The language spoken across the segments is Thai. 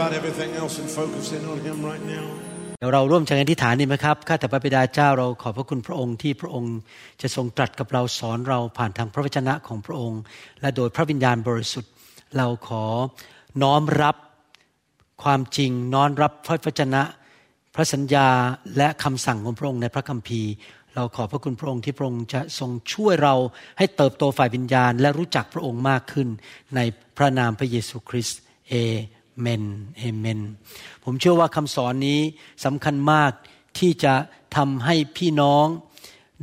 about everything else and focus in on Him right now. เดี๋ยวเราร่วมใจกันอธิษฐานดีไหมครับ ข้าแต่พระบิดาเจ้าเราขอบพระคุณพระองค์ที่พระองค์จะทรงตรัสกับเราสอนเราผ่านทางพระวจนะของพระองค์ และโดยพระวิญญาณบริสุทธิ์ เราขอน้อมรับความจริงน้อมรับพระวจนะ พระสัญญาและคำสั่งของพระองค์ในพระคัมภีร์ เราขอบพระคุณพระองค์ที่พระองค์จะทรงช่วยเราให้เติบโตฝ่ายวิญญาณ และรู้จักพระองค์มากขึ้นในพระนามพระเยซูคริสต์เอ เมนเอเมน ผมเชื่อว่าคำสอนนี้สำคัญมากที่จะทำให้พี่น้อง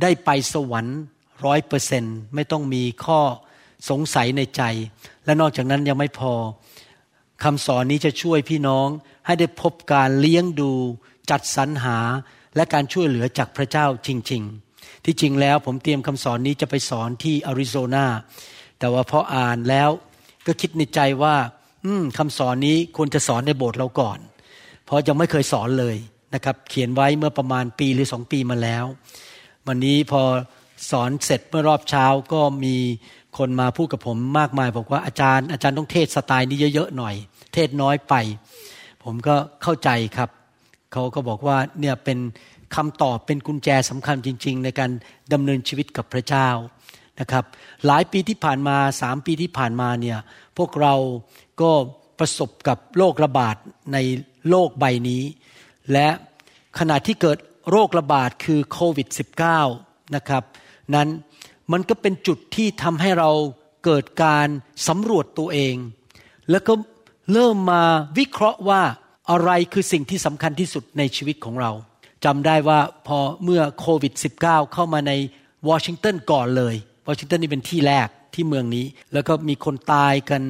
ได้ไปสวรรค์ร้อยเปอร์เซนไม่ต้องมีข้อสงสัยในใจ และนอกจากนั้นยังไม่พอคำสอนนี้จะช่วยพี่น้องให้ได้พบการเลี้ยงดู จัดสรรหาและการช่วยเหลือจากพระเจ้าจริง ๆ ที่จริงแล้วผมเตรียมคำสอนนี้จะไปสอนที่อาริโซนาแต่ว่าพออ่านแล้วก็คิดในใจว่า คำสอนนี้ควรจะสอนในโบสถ์เราก่อน เพราะยังไม่เคยสอนเลยนะครับ เขียนไว้เมื่อประมาณปีหรือสองปีมาแล้ว วันนี้พอสอนเสร็จเมื่อรอบเช้าก็มีคนมาพูดกับผมมากมาย บอกว่าอาจารย์อาจารย์ต้องเทศสไตล์นี้เยอะๆหน่อย เทศน้อยไป ผมก็เข้าใจครับเขาก็บอกว่าเนี่ยเป็นคำตอบเป็นกุญแจสำคัญจริง ๆ ในการดำเนินชีวิตกับพระเจ้านะครับ หลายปีที่ผ่านมาสามปีที่ผ่านมาเนี่ยพวกเรา ก็ประสบกับโรคระบาดในโลกใบนี้ และขณะที่เกิดโรคระบาดคือโควิด -19 นะครับ นั้นมันก็เป็นจุดที่ทำให้เราเกิดการสำรวจตัวเอง แล้วก็เริ่มมาวิเคราะห์ว่าอะไรคือสิ่งที่สำคัญที่สุดในชีวิตของเราจำได้ว่าพอเมื่อโควิด -19 เข้ามาในวอชิงตันก่อนเลยวอชิงตันนี่เป็นที่แรกที่เมืองนี้ แล้วก็มีคนตายกัน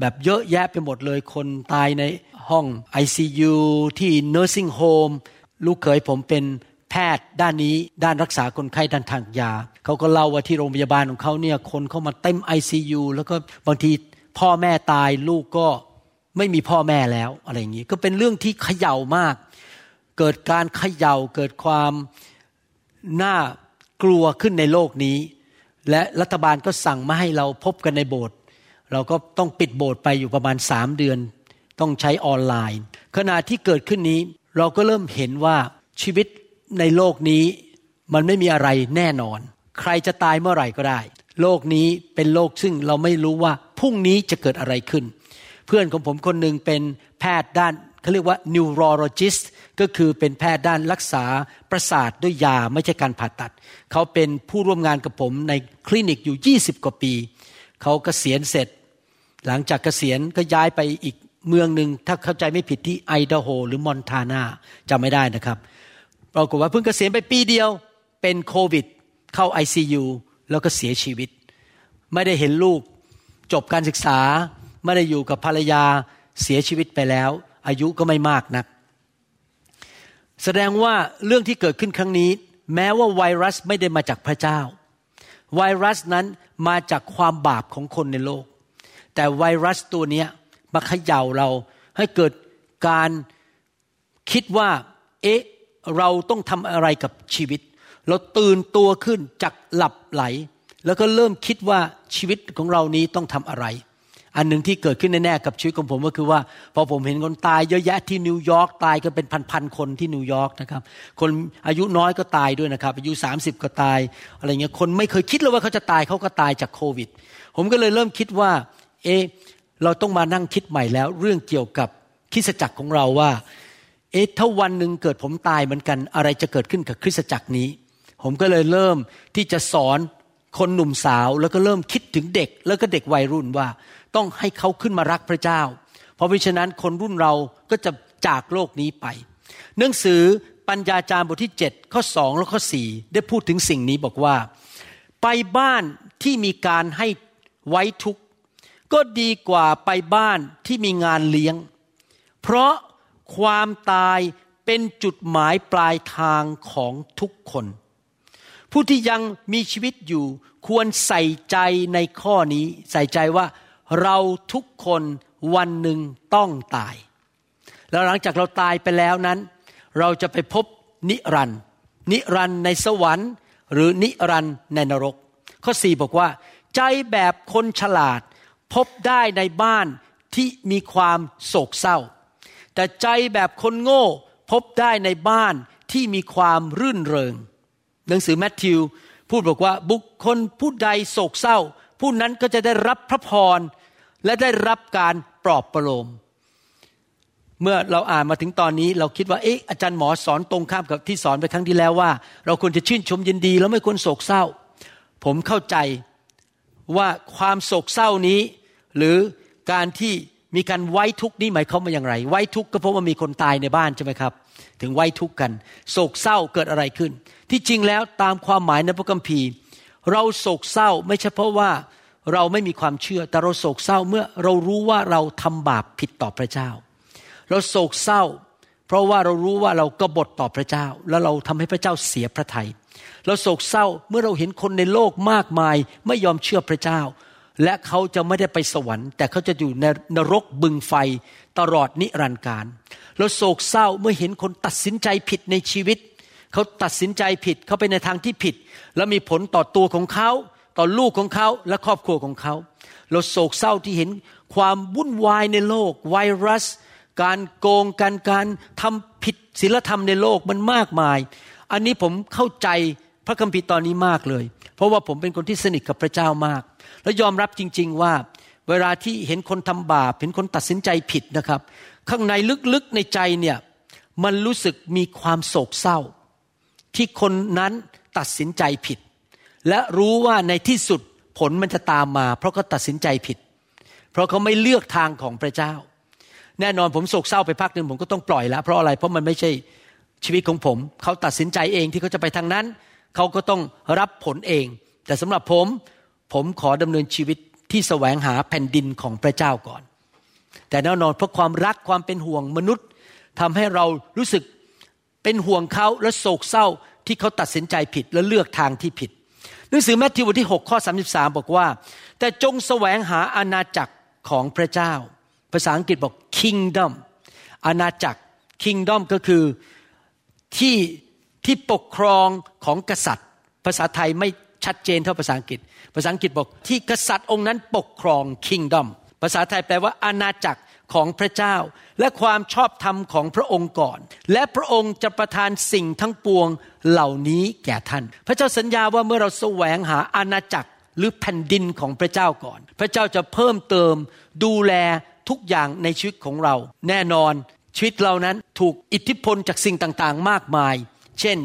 แบบเยอะแยะไปหมดเลยคนตายในห้อง ICU ที่ nursing home ลูกเขยผมเป็นแพทย์ด้านนี้ด้านรักษาคนไข้ด้านทางยา เขาก็เล่าว่าที่โรงพยาบาลของเขาเนี่ยคนเข้ามาเต็ม ICU แล้วก็บางทีพ่อแม่ตายลูกก็ไม่มีพ่อแม่แล้วอะไรอย่างนี้ ก็เป็นเรื่องที่เขย่ามาก เกิดการเขย่าเกิดความน่ากลัวขึ้นในโลกนี้ และรัฐบาลก็สั่งมาให้เราพบกันในโบสถ์ เราก็ต้องปิดโบสถ์ไปอยู่ประมาณสามเดือน ต้องใช้ออนไลน์ ขณะที่เกิดขึ้นนี้ เราก็เริ่มเห็นว่าชีวิตในโลกนี้มันไม่มีอะไรแน่นอน ใครจะตายเมื่อไหร่ก็ได้ โลกนี้เป็นโลกซึ่งเราไม่รู้ว่าพรุ่งนี้จะเกิดอะไรขึ้น เพื่อนของผมคนหนึ่งเป็นแพทย์ด้านเขาเรียกว่า neurologist ก็คือเป็นแพทย์ด้านรักษาประสาทด้วยยาไม่ใช่การผ่าตัด เขาเป็นผู้ร่วมงานกับผมในคลินิกอยู่ 20 กว่าปี เขากเกษียณเสร็จ หลังจากเกษียณก็ย้ายไปอีกเมืองหนึ่งถ้าเข้าใจไม่ผิดที่ไอดาโฮหรือมอนทานาจำไม่ได้นะครับปรากฏว่าเพิ่งเกษียณไปปีเดียวเป็นโควิด เข้า ICU แล้วก็เสียชีวิต ไม่ได้เห็นลูกจบการศึกษา ไม่ได้อยู่กับภรรยาเสียชีวิตไปแล้ว อายุก็ไม่มากนัก แสดงว่าเรื่องที่เกิดขึ้นครั้งนี้ แม้ว่าไวรัสไม่ได้มาจากพระเจ้า ไวรัสนั้นมาจากความบาปของคนในโลก แต่ไวรัสตัวนี้มาเขย่าเราให้เกิดการคิดว่า เอ๊ะ เราต้องทำอะไรกับชีวิต เราตื่นตัวขึ้นจากหลับไหล แล้วก็เริ่มคิดว่าชีวิตของเรานี้ต้องทำอะไร อันหนึ่งที่เกิดขึ้นแน่ๆกับชีวิตของผมก็คือว่า พอผมเห็นคนตายเยอะแยะที่นิวยอร์กตายกันเป็นพันๆคนที่นิวยอร์กนะครับ คนอายุน้อยก็ตายด้วยนะครับ อายุ 30 ก็ตายอะไรเงี้ยคนไม่เคยคิดเลยว่าเขาจะตายเขาก็ตายจากโควิด ผมก็เลยเริ่มคิดว่า เอะเราต้องมานั่งคิดใหม่แล้ว เรื่องเกี่ยวกับคริสตจักรของเราว่า เอ๊ะถ้าวันหนึ่งเกิดผมตายเหมือนกันอะไรจะเกิดขึ้นกับคริสตจักรนี้ ผมก็เลยเริ่มที่จะสอนคนหนุ่มสาวแล้วก็เริ่มคิดถึงเด็ก แล้วก็เด็กวัยรุ่นว่า ต้องให้เขาขึ้นมารักพระเจ้า เพราะเพราะฉะนั้นคนรุ่นเราก็จะจากโลกนี้ไป หนังสือปัญญาจารย์บทที่ 7 ข้อ 2 และข้อ 4 ได้พูดถึงสิ่งนี้บอกว่า ไปบ้านที่มีการให้ไว้ทุกข์ ก็ดีกว่าไปบ้านที่มีงานเลี้ยง เพราะความตายเป็นจุดหมายปลายทางของทุกคน ผู้ที่ยังมีชีวิตอยู่ควรใส่ใจในข้อนี้ ใส่ใจว่าเราทุกคนวันหนึ่งต้องตาย แล้วหลังจากเราตายไปแล้วนั้น เราจะไปพบนิรันต์นิรันต์ในสวรรค์ หรือนิรันต์ในนรก ข้อสี่บอกว่า ใจแบบคนฉลาด พบได้ในบ้านที่มีความโศกเศร้า แต่ใจแบบคนโง่พบได้ในบ้านที่มีความรื่นเริง หนังสือแมทธิว พูดบอกว่าบุคคลผู้ใดโศกเศร้า ผู้นั้นก็จะได้รับพระพร และได้รับการปลอบประโลม เมื่อเราอ่านมาถึงตอนนี้เราคิดว่าเอ๊ะอาจารย์หมอสอนตรงข้ามกับที่สอนไปครั้งที่แล้วว่า เราควรจะชื่นชมยินดี แล้วไม่ควรโศกเศร้า ผมเข้าใจว่าความโศกเศร้านี้ หรือการที่มีการไว้ทุกข์นี่หมายความว่าอย่างไร ไว้ทุกข์ก็เพราะว่ามีคนตายในบ้านใช่ไหมครับ ถึงไว้ทุกข์กัน โศกเศร้าเกิดอะไรขึ้น ที่จริงแล้วตามความหมายในพระคัมภีร์ เราโศกเศร้าไม่ใช่เพราะว่าเราไม่มีความเชื่อ แต่เราโศกเศร้าเมื่อเรารู้ว่าเราทำบาปผิดต่อพระเจ้า เราโศกเศร้า เพราะว่าเรารู้ว่าเรากบฏต่อพระเจ้า แล้วเราทำให้พระเจ้าเสียพระทยัยเราโศกเศร้าเมื่อเราเห็นคนในโลกมากมายไม่ยอมเชื่อพระเจ้า และเขาจะไม่ได้ไปสวรรค์ แต่เขาจะอยู่ในนรกบึงไฟตลอดนิรันดร์การเราโศกเศร้าเมื่อเห็นคนตัดสินใจผิดในชีวิต เขาตัดสินใจผิดเขาไปในทางที่ผิด แล้วมีผลต่อตัวของเขาต่อลูกของเขาและครอบครัวของเขา เราโศกเศร้าที่เห็นความวุ่นวายในโลก ไวรัส การโกงการการทำผิดศีลธรรมในโลกมันมากมาย อันนี้ผมเข้าใจพระคัมภีร์ตอนนี้มากเลย เพราะว่าผมเป็นคนที่สนิทกับพระเจ้ามาก แล้วยอมรับจริง ๆ ว่า เวลาที่เห็นคนทำบาปเห็นคนตัดสินใจผิดนะครับ ข้างในลึกๆในใจเนี่ยมันรู้สึกมีความโศกเศร้า ที่คนนั้นตัดสินใจผิด และรู้ว่าในที่สุดผลมันจะตามมา เพราะเขาตัดสินใจผิด เพราะเขาไม่เลือกทางของพระเจ้า แน่นอนผมโศกเศร้าไปพักหนึ่งผมก็ต้องปล่อยแล้วเพราะอะไรเพราะมันไม่ใช่ชีวิตของผม เขาตัดสินใจเองที่เขาจะไปทางนั้น เขาก็ต้องรับผลเอง แต่สำหรับผม ผมขอดำเนินชีวิตที่แสวงหาแผ่นดินของพระเจ้าก่อน แต่แน่นอนเพราะความรักความเป็นห่วงมนุษย์ทำให้เรารู้สึกเป็นห่วงเขาและโศกเศร้าที่เขาตัดสินใจผิดและเลือกทางที่ผิด หนังสือแมทธิวบทที่ 6 ข้อ 33 บอกว่า แต่จงแสวงหาอาณาจักรของพระเจ้า ภาษาอังกฤษบอก kingdom อาณาจักร kingdom ก็คือที่ที่ปกครองของกษัตริย์ ภาษาไทยไม่ ชัดเจนเท่าภาษาอังกฤษ ภาษาอังกฤษบอกที่กษัตริย์องค์นั้นปกครอง kingdom ภาษาไทยแปลว่าอาณาจักรของพระเจ้า และความชอบธรรมของพระองค์ก่อน และพระองค์จะประทานสิ่งทั้งปวงเหล่านี้แก่ท่าน พระเจ้าสัญญาว่าเมื่อเราแสวงหาอาณาจักรหรือแผ่นดินของพระเจ้าก่อน พระเจ้าจะเพิ่มเติมดูแลทุกอย่างในชีวิตของเรา แน่นอนชีวิตเรานั้นถูกอิทธิพลจากสิ่งต่างๆ มากมาย เช่น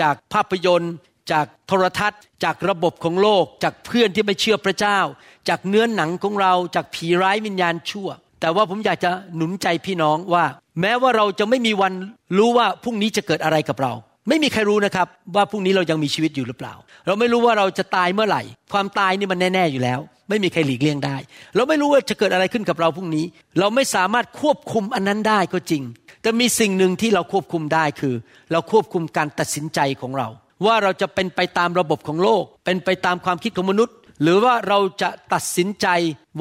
จากภาพยนตร์ จากโทรทัศน์ จากระบบของโลก จากเพื่อนที่ไม่เชื่อพระเจ้า จากเนื้อนหนังของเรา จากผีร้ายวิญญาณชั่ว แต่ว่าผมอยากจะหนุนใจพี่น้องว่า แม้ว่าเราจะไม่มีวันรู้ว่าพรุ่งนี้จะเกิดอะไรกับเรา ไม่มีใครรู้นะครับ ว่าพรุ่งนี้เรายังมีชีวิตอยู่หรือเปล่า เราไม่รู้ว่าเราจะตายเมื่อไหร่ ความตายนี่มันแน่ ๆอยู่แล้ว ไม่มีใครหลีกเลี่ยงได้ เราไม่รู้ว่าจะเกิดอะไรขึ้นกับเราพรุ่งนี้ เราไม่สามารถควบคุมอันนั้นได้ก็จริงแต่มีสิ่งหนึ่งที่เราควบคุมได้คือ เราควบคุมการตัดสินใจของเรา ว่าเราจะเป็นไปตามระบบของโลก เป็นไปตามความคิดของมนุษย์ หรือว่าเราจะตัดสินใจ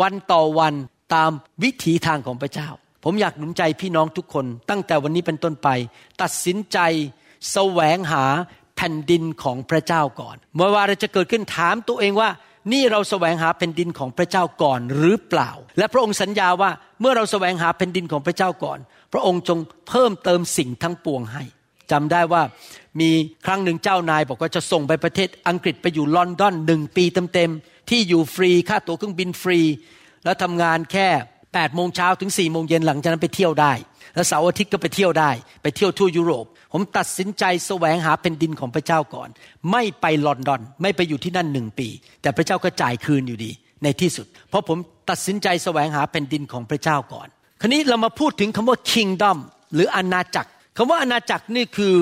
วันต่อวันตามวิถีทางของพระเจ้า ผมอยากหนุนใจพี่น้องทุกคน ตั้งแต่วันนี้เป็นต้นไป ตัดสินใจแสวงหาแผ่นดินของพระเจ้าก่อน เมื่อวาเราจะเกิดขึ้นถามตัวเองว่านี่เราแสวงหาแผ่นดินของพระเจ้าก่อนหรือเปล่า และพระองค์สัญญาว่าเมื่อเราแสวงหาแผ่นดินของพระเจ้าก่อน พระองค์จงเพิ่มเติมสิ่งทั้งปวงให้จำได้ว่า มีครั้งหนึ่งเจ้านายบอกว่าจะส่งไปประเทศอังกฤษไปอยู่ลอนดอนหนึ่งปีเต็มๆที่อยู่ฟรีค่าตั๋วเครื่องบินฟรี แล้วทำงานแค่8โมงเช้าถึง4โมงเย็นหลังจากนั้นไปเที่ยวได้ แล้วเสาร์อาทิตย์ก็ไปเที่ยวได้ ไปเที่ยวทั่วยุโรป ผมตัดสินใจแสวงหาเป็นดินของพระเจ้าก่อน ไม่ไปลอนดอน ไม่ไปอยู่ที่นั่นหนึ่งปี แต่พระเจ้าก็จ่ายคืนอยู่ดีในที่สุด เพราะผมตัดสินใจแสวงหาแผ่นดินของพระเจ้าก่อน คราวนี้เรามาพูดถึงคำว่า kingdom หรืออาณาจักร คำว่าอาณาจักรนี่คือ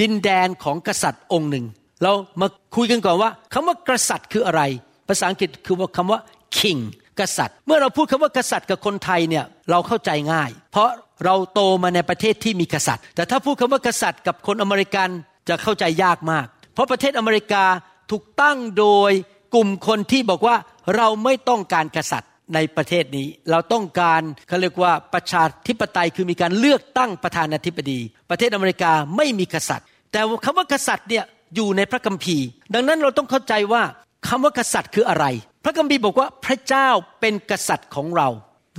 ดินแดนของกษัตริย์องค์หนึ่ง เรามาคุยกันก่อนว่าคำว่ากษัตริย์คืออะไร ภาษาอังกฤษคือว่าคำว่า king กษัตริย์ เมื่อเราพูดคำว่ากษัตริย์กับคนไทยเนี่ยเราเข้าใจง่าย เพราะเราโตมาในประเทศที่มีกษัตริย์ แต่ถ้าพูดคำว่ากษัตริย์กับคนอเมริกันจะเข้าใจยากมาก เพราะประเทศอเมริกาถูกตั้งโดยกลุ่มคนที่บอกว่าเราไม่ต้องการกษัตริย์ ในประเทศนี้ เราต้องการเขาเรียกว่าประชาธิปไตยคือมีการเลือกตั้งประธานาธิบดี ประเทศอเมริกาไม่มีกษัตริย์ แต่คำว่ากษัตริย์เนี่ยอยู่ในพระคัมภีร์ ดังนั้นเราต้องเข้าใจว่าคำว่ากษัตริย์คืออะไร พระคัมภีร์บอกว่าพระเจ้าเป็นกษัตริย์ของเรา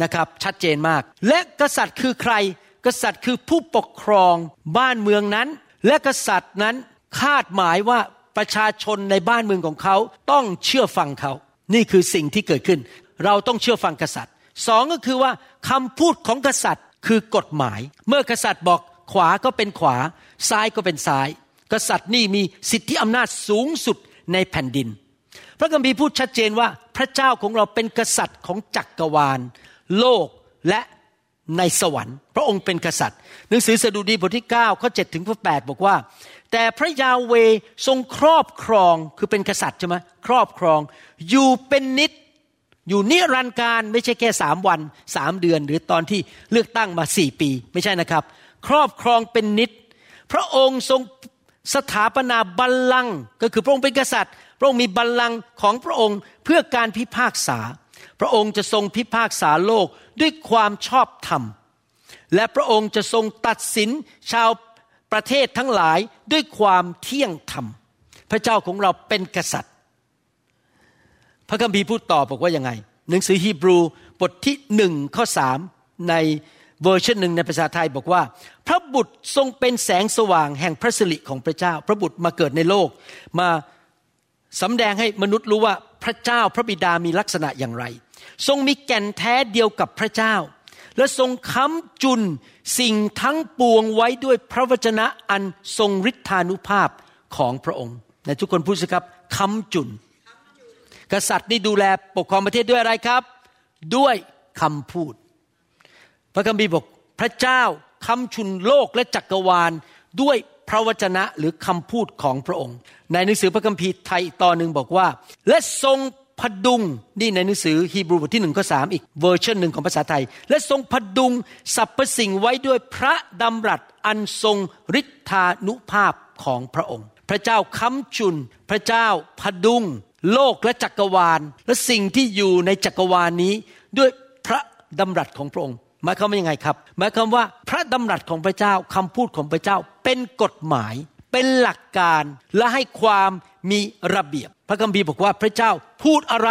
นะครับชัดเจนมาก และกษัตริย์คือใคร กษัตริย์คือผู้ปกครองบ้านเมืองนั้น และกษัตริย์นั้นคาดหมายว่าประชาชนในบ้านเมืองของเขาต้องเชื่อฟังเขา นี่คือสิ่งที่เกิดขึ้น เราต้องเชื่อฟังกษัตริย์สองก็คือว่าคำพูดของกษัตริย์คือกฎหมาย เมื่อกษัตริย์บอกขวาก็เป็นขวา ซ้ายก็เป็นซ้าย กษัตริย์นี่มีสิทธิอำนาจสูงสุดในแผ่นดิน พระคัมภีร์พูดชัดเจนว่าพระเจ้าของเราเป็นกษัตริย์ของจักกรวาล โลกและในสวรรค์ พระองค์เป็นกษัตริย์ หนังสือสดุดีบทที่9ข้อ7ถึงข้อ8บอกว่า แต่พระยาเวทรงครอบครองคือเป็นกษัตริย์ใช่ไหมครอบครองอยู่เป็นนิด อยู่นิรันดร์การไม่ใช่แค่สามวันสามเดือน หรือตอนที่เลือกตั้งมาสี่ปี ไม่ใช่นะครับ ครอบครองเป็นนิด พระองค์ทรงสถาปนาบัลลังก์ก็คือพระองค์เป็นกษัตริย์ พระองค์มีบัลลังก์ของพระองค์เพื่อการพิพากษา พระองค์จะทรงพิพากษาโลกด้วยความชอบธรรม และพระองค์จะทรงตัดสินชาวประเทศทั้งหลายด้วยความเที่ยงธรรม พระเจ้าของเราเป็นกษัตริย์ พระคัมภีร์พูดต่อบอกว่ายังไง หนังสือฮีบรูบทที่หนึ่งข้อสามในเวอร์ชันหนึ่งในภาษาไทยบอกว่า พระบุตรทรงเป็นแสงสว่างแห่งพระสิริของพระเจ้า พระบุตรมาเกิดในโลก มาสำแดงให้มนุษย์รู้ว่าพระเจ้าพระบิดามีลักษณะอย่างไร ทรงมีแก่นแท้เดียวกับพระเจ้า และทรงค้ำจุนสิ่งทั้งปวงไว้ด้วยพระวจนะอันทรงฤทธานุภาพของพระองค์ในทุกคนพูดสิครับค้ำจุน กษัตริย์นี่ดูแลปกครองประเทศด้วยอะไรครับ ด้วยคำพูด พระคัมภีร์บอกพระเจ้าคำชุนโลกและจักรวาลด้วยพระวจนะหรือคำพูดของพระองค์ ในหนังสือพระคัมภีร์ไทยตอนหนึ่งบอกว่า และทรงพดุงนี่ในหนังสือฮีบรูบทที่หนึ่งข้อสามอีกเวอร์ชันหนึ่งของภาษาไทย และทรงพดุงสรรพสิ่งไว้ด้วยพระดำรัสอันทรงฤทธานุภาพของพระองค์ พระเจ้าค้ำจุน พระเจ้าพดุง โลกและจักรวาล และสิ่งที่อยู่ในจักรวาลนี้ ด้วยพระดำรัสของพระองค์หมายความว่ายังไงครับ หมายความว่าพระดำรัสของพระเจ้าคำพูดของพระเจ้าเป็นกฎหมาย เป็นหลักการและให้ความมีระเบียบ พระคัมภีร์บอกว่าพระเจ้าพูดอะไร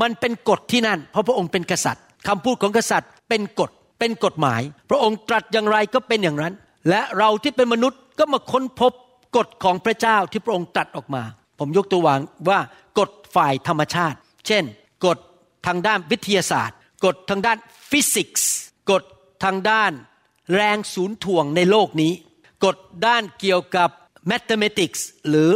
มันเป็นกฎที่นั่น เพราะพระองค์เป็นกษัตริย์คำพูดของกษัตริย์เป็นกฎเป็นกฎหมาย พระองค์ตรัสอย่างไรก็เป็นอย่างนั้น และเราที่เป็นมนุษย์ก็มาค้นพบกฎของพระเจ้าที่พระองค์ตรัสออกมา ผมยกตัวอย่างว่า กฎฝ่ายธรรมชาติ เช่น กฎทางด้านวิทยาศาสตร์ กฎทางด้านฟิสิกส์ กฎทางด้านแรงศูนย์ถ่วงในโลกนี้ กฎด้านเกี่ยวกับ mathematics หรือ